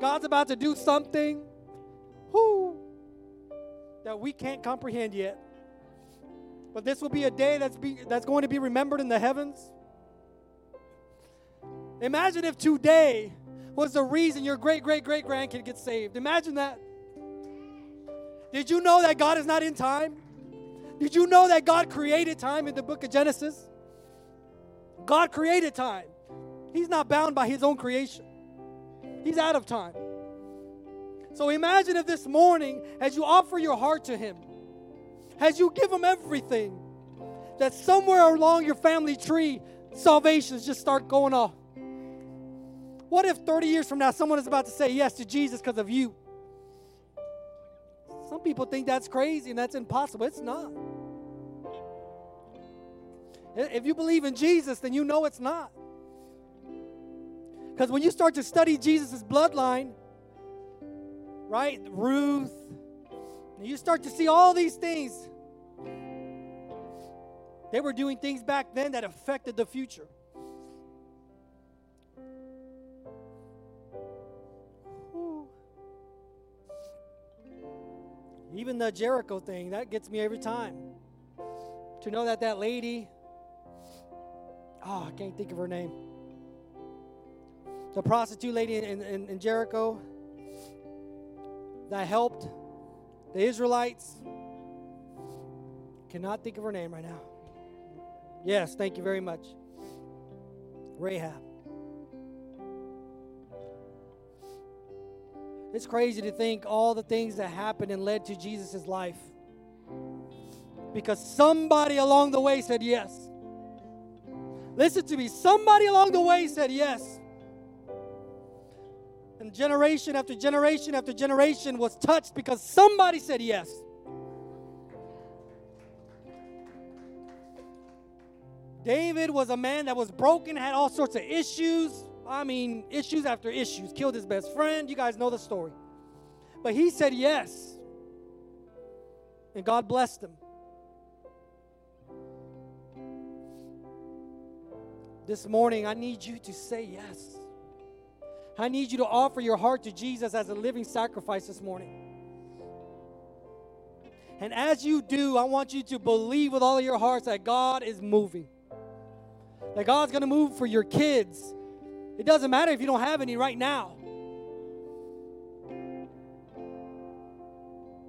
God's about to do something whoo, that we can't comprehend yet. But this will be a day that's, be, that's going to be remembered in the heavens. Imagine if today was the reason your great great great grandkid gets saved. Imagine that. Did you know that God is not in time? Did you know that God created time in the book of Genesis? God created time. He's not bound by his own creation, He's out of time. So imagine if this morning, as you offer your heart to Him, as you give Him everything, that somewhere along your family tree, salvations just start going off. What if 30 years from now someone is about to say yes to Jesus because of you? Some people think that's crazy and that's impossible. It's not. If you believe in Jesus, then you know it's not. Because when you start to study Jesus' bloodline, right? Ruth, you start to see all these things. They were doing things back then that affected the future. Even the Jericho thing, that gets me every time. To know that that lady, oh, I can't think of her name. The prostitute lady in, in, in Jericho that helped the Israelites. Cannot think of her name right now. Yes, thank you very much. Rahab. It's crazy to think all the things that happened and led to Jesus' life. Because somebody along the way said yes. Listen to me. Somebody along the way said yes. And generation after generation after generation was touched because somebody said yes. David was a man that was broken, had all sorts of issues. I mean, issues after issues. Killed his best friend. You guys know the story. But he said yes. And God blessed him. This morning, I need you to say yes. I need you to offer your heart to Jesus as a living sacrifice this morning. And as you do, I want you to believe with all of your hearts that God is moving. That God's going to move for your kids. It doesn't matter if you don't have any right now.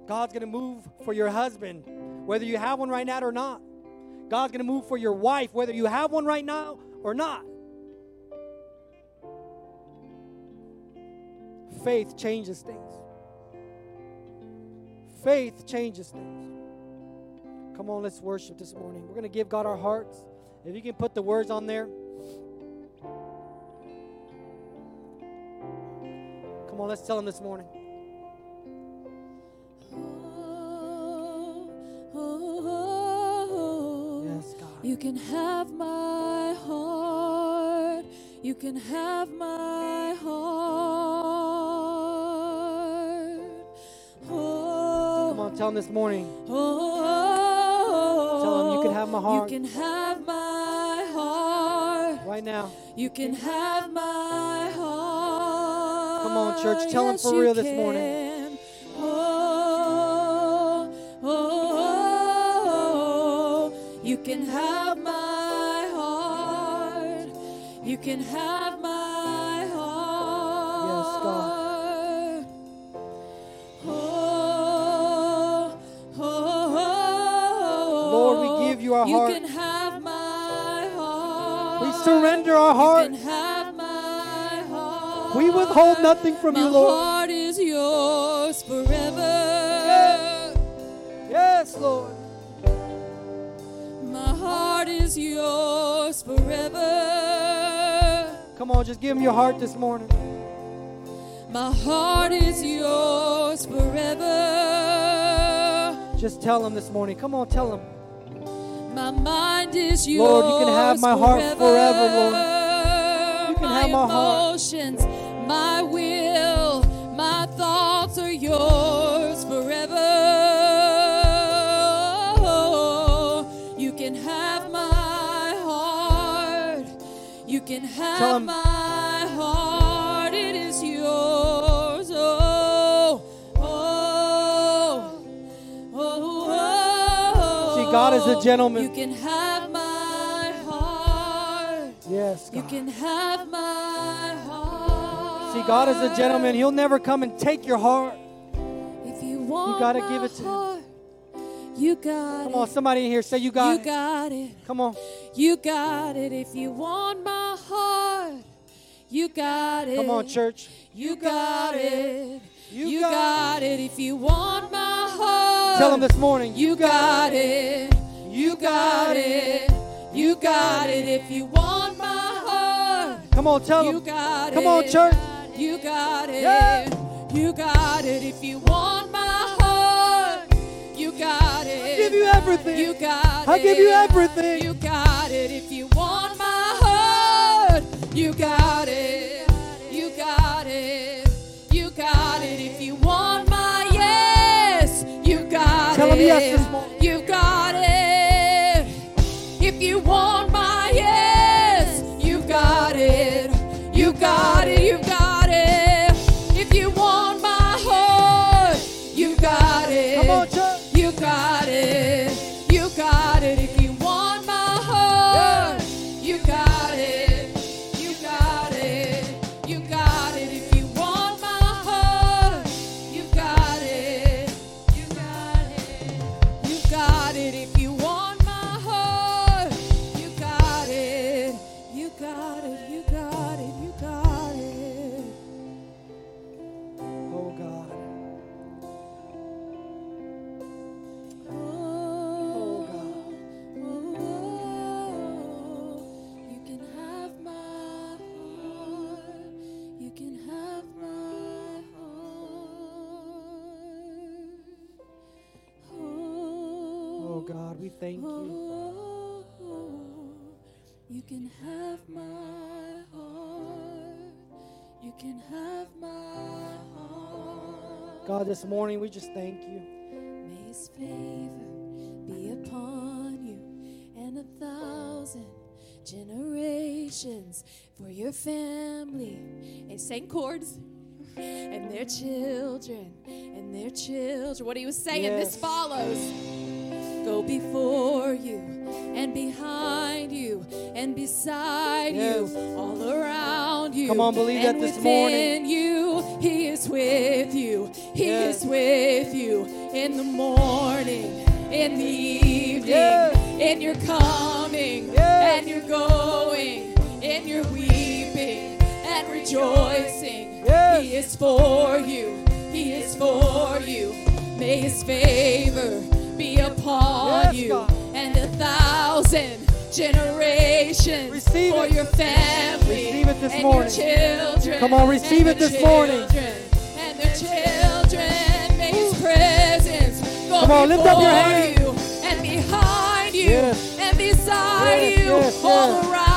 God's going to move for your husband, whether you have one right now or not. God's going to move for your wife, whether you have one right now or not. Faith changes things. Faith changes things. Come on, let's worship this morning. We're going to give God our hearts. If you can put the words on there. Come on, let's tell him this morning. Yes, God. You can have my heart. You can have my heart. Oh, Come on, tell him this morning. oh, Tell him you can have my heart. You can have my heart. Right now. You can have my heart. Come on, church, ah, Tell Yes, for real this morning. can. Oh oh, oh, oh, oh, you can have my heart. You can have my heart. Yes, God. Oh, oh, oh, oh, Lord, we give you our you heart. can have my heart. We surrender our heart. Withhold nothing from my you, Lord. heart is yours forever. Yes, Lord. My heart is yours forever. Come on, just give him your heart this morning. My heart is yours forever. Just tell him this morning. Come on, tell him. My mind is yours. Lord, you can have my heart forever, Lord. You can my have my heart. emotions, my yours forever. You can have my heart. You can have Tell 'em. my heart. It is yours. Oh, oh, oh, oh. See, God is a gentleman. You can have my heart. Yes, You can have my heart. See, God is a gentleman. He'll never come and take your heart. You gotta my give it to him. You got Come it. on, somebody in here say you got you it. got it. Come on. You got it. If you want my heart, you got it. Come on, church. You got it. You You got got it. If you want my heart, Tell them this morning. You got it. You got it. You got it. If you want my heart, Come on, tell you them. got it. Come on, church. You got it. Yeah. You got it. If you want you got it. Give you everything. You got I it. give you everything. You got it. If you want my heart, you got it. You got it. You got it. If you want my yes, you got Tell it. him yes this morning. You got it. If you want God, this morning we just thank you. May his favor be upon you and a thousand generations for your family and same chords and their children and their children. What he was saying, this follows. Go before you and behind you and beside Yes. you, all around you. Come on, believe and that this within morning. you. He is with you. He Yes. is with you in the morning, in the evening, Yes. in your coming Yes. and your going, in your weeping and rejoicing. He is for you. He is for you. May his favor be upon Yes, you God. and a thousand generations Receive for it. your family Receive it this and morning. your children. Come on, receive it this morning. children Come on, lift up your hands. you and behind you Yes. and beside Yes, you, yes, all around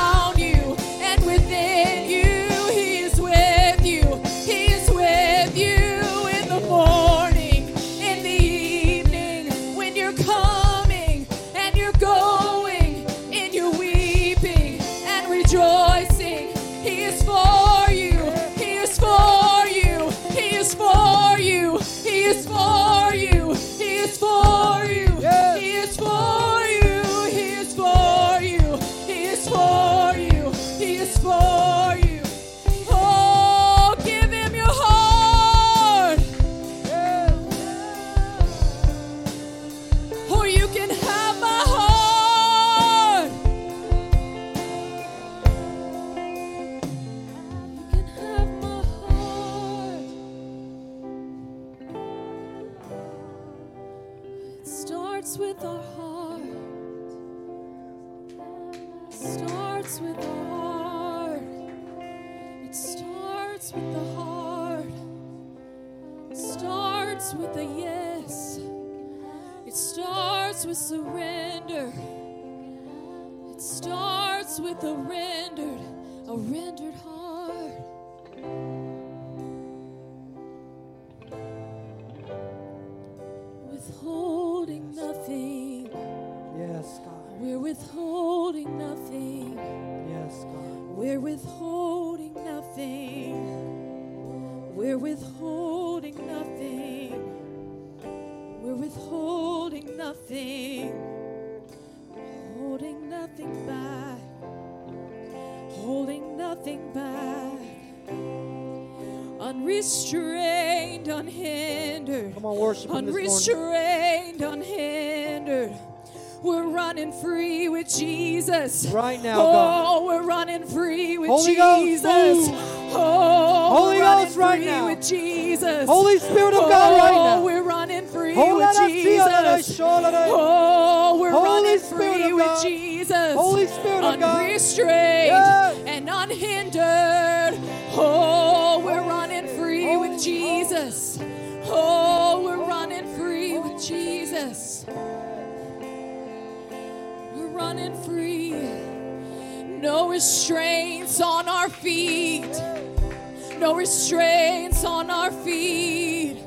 worship Him this morning. Unrestrained, unhindered. We're running free with Jesus. Right now, oh, God. we're running free with Holy Ghost, Jesus. move. Oh, Holy we're Ghost, right free now. with Jesus. Holy Spirit of God, right Oh, now. we're running free Holy with Jesus. Oh, we're Holy running Spirit free with. Jesus. Holy Spirit of God. Unrestrained Yes. and unhindered. Oh, we're running free Oh, with Jesus. Oh, we're running free with Jesus. We're running free. No restraints on our feet. No restraints on our feet.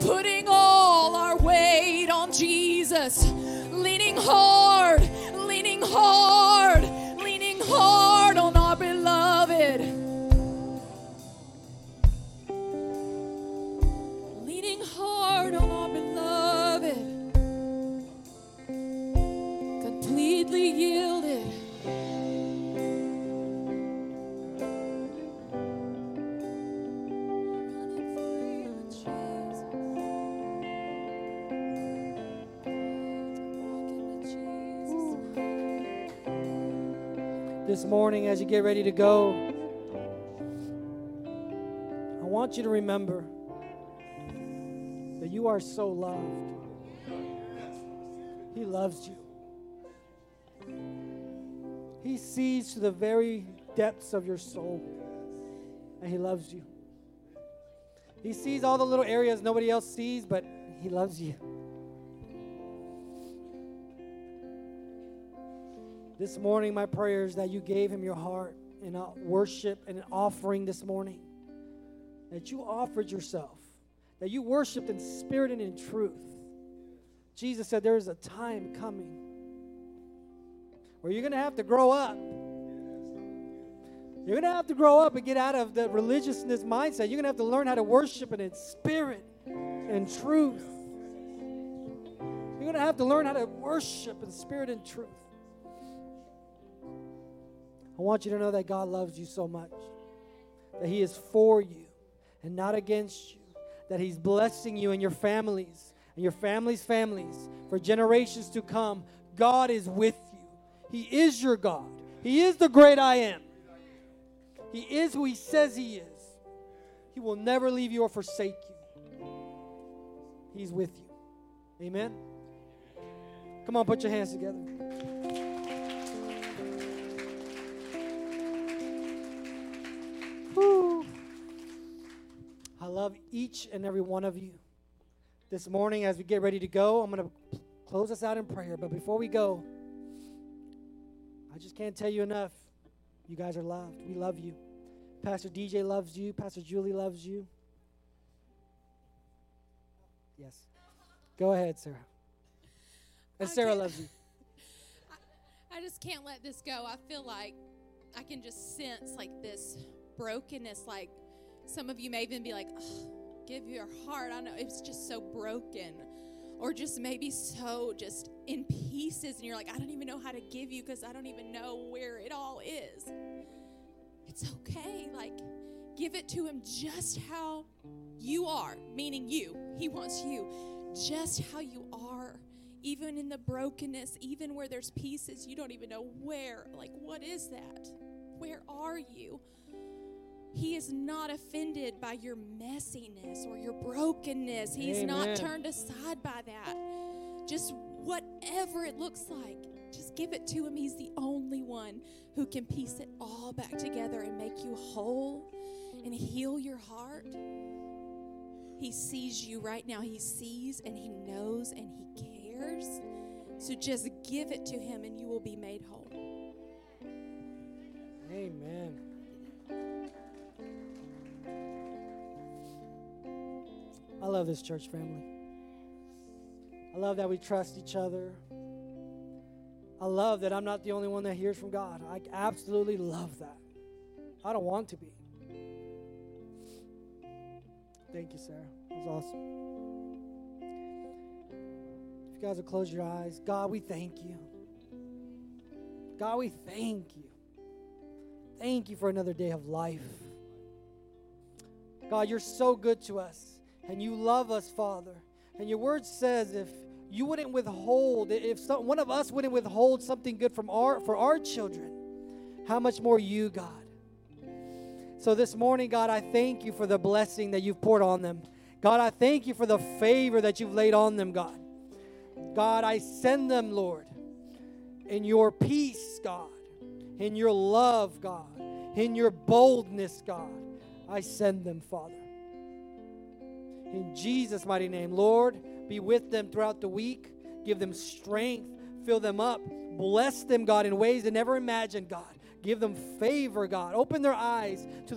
Putting all our weight on Jesus. Leaning hard, leaning hard, This morning, as you get ready to go, I want you to remember that you are so loved. He loves you. He sees to the very depths of your soul, and He loves you. He sees all the little areas nobody else sees, but He loves you. This morning, my prayer is that you gave him your heart in a worship and an offering this morning. That you offered yourself, that you worshiped in spirit and in truth. Jesus said there is a time coming where you're going to have to grow up. You're going to have to grow up and get out of the religiousness mindset. You're going to have to learn how to worship in spirit and truth. You're going to have to learn how to worship in spirit and truth. I want you to know that God loves you so much, that He is for you and not against you, that He's blessing you and your families and your families' families for generations to come. God is with you. He is your God. He is the great I am. He is who He says He is. He will never leave you or forsake you. He's with you. Amen. Come on, put your hands together. Whew. I love each and every one of you. This morning, as we get ready to go, I'm going to close us out in prayer. But before we go, I just can't tell you enough. You guys are loved. We love you. Pastor DJ loves you. Pastor Julie loves you. Yes. Go ahead, Sarah. And Sarah loves you. I just can't let this go. I feel like I can just sense like this brokenness. Like some of you may even be like, "Ugh, give your heart. I know it's just so broken. Or just maybe so just in pieces. And you're like, I don't even know how to give you because I don't even know where it all is. It's okay. Like, give it to Him just how you are, meaning you. He wants you just how you are even in the brokenness, even where there's pieces you don't even know where. Like, what is that? Where are you? He is not offended by your messiness or your brokenness. He's Amen. not turned aside by that. Just whatever it looks like, just give it to Him. He's the only one who can piece it all back together and make you whole and heal your heart. He sees you right now. He sees and He knows and He cares. So just give it to Him and you will be made whole. Amen. I love this church family. I love that we trust each other. I love that I'm not the only one that hears from God. I absolutely love that. I don't want to be. Thank you, Sarah. That was awesome. If you guys will close your eyes, God, we thank you. God, we thank you. Thank you for another day of life. God, you're so good to us, and you love us, Father. And your word says if you wouldn't withhold, if some, one of us wouldn't withhold something good from our for our children, how much more you, God? So this morning, God, I thank you for the blessing that you've poured on them. God, I thank you for the favor that you've laid on them, God. God, I send them, Lord, in your peace, God, in your love, God, in your boldness, God. I send them, Father. In Jesus' mighty name, Lord, be with them throughout the week. Give them strength, fill them up. Bless them, God, in ways they never imagined, God. Give them favor, God. Open their eyes to the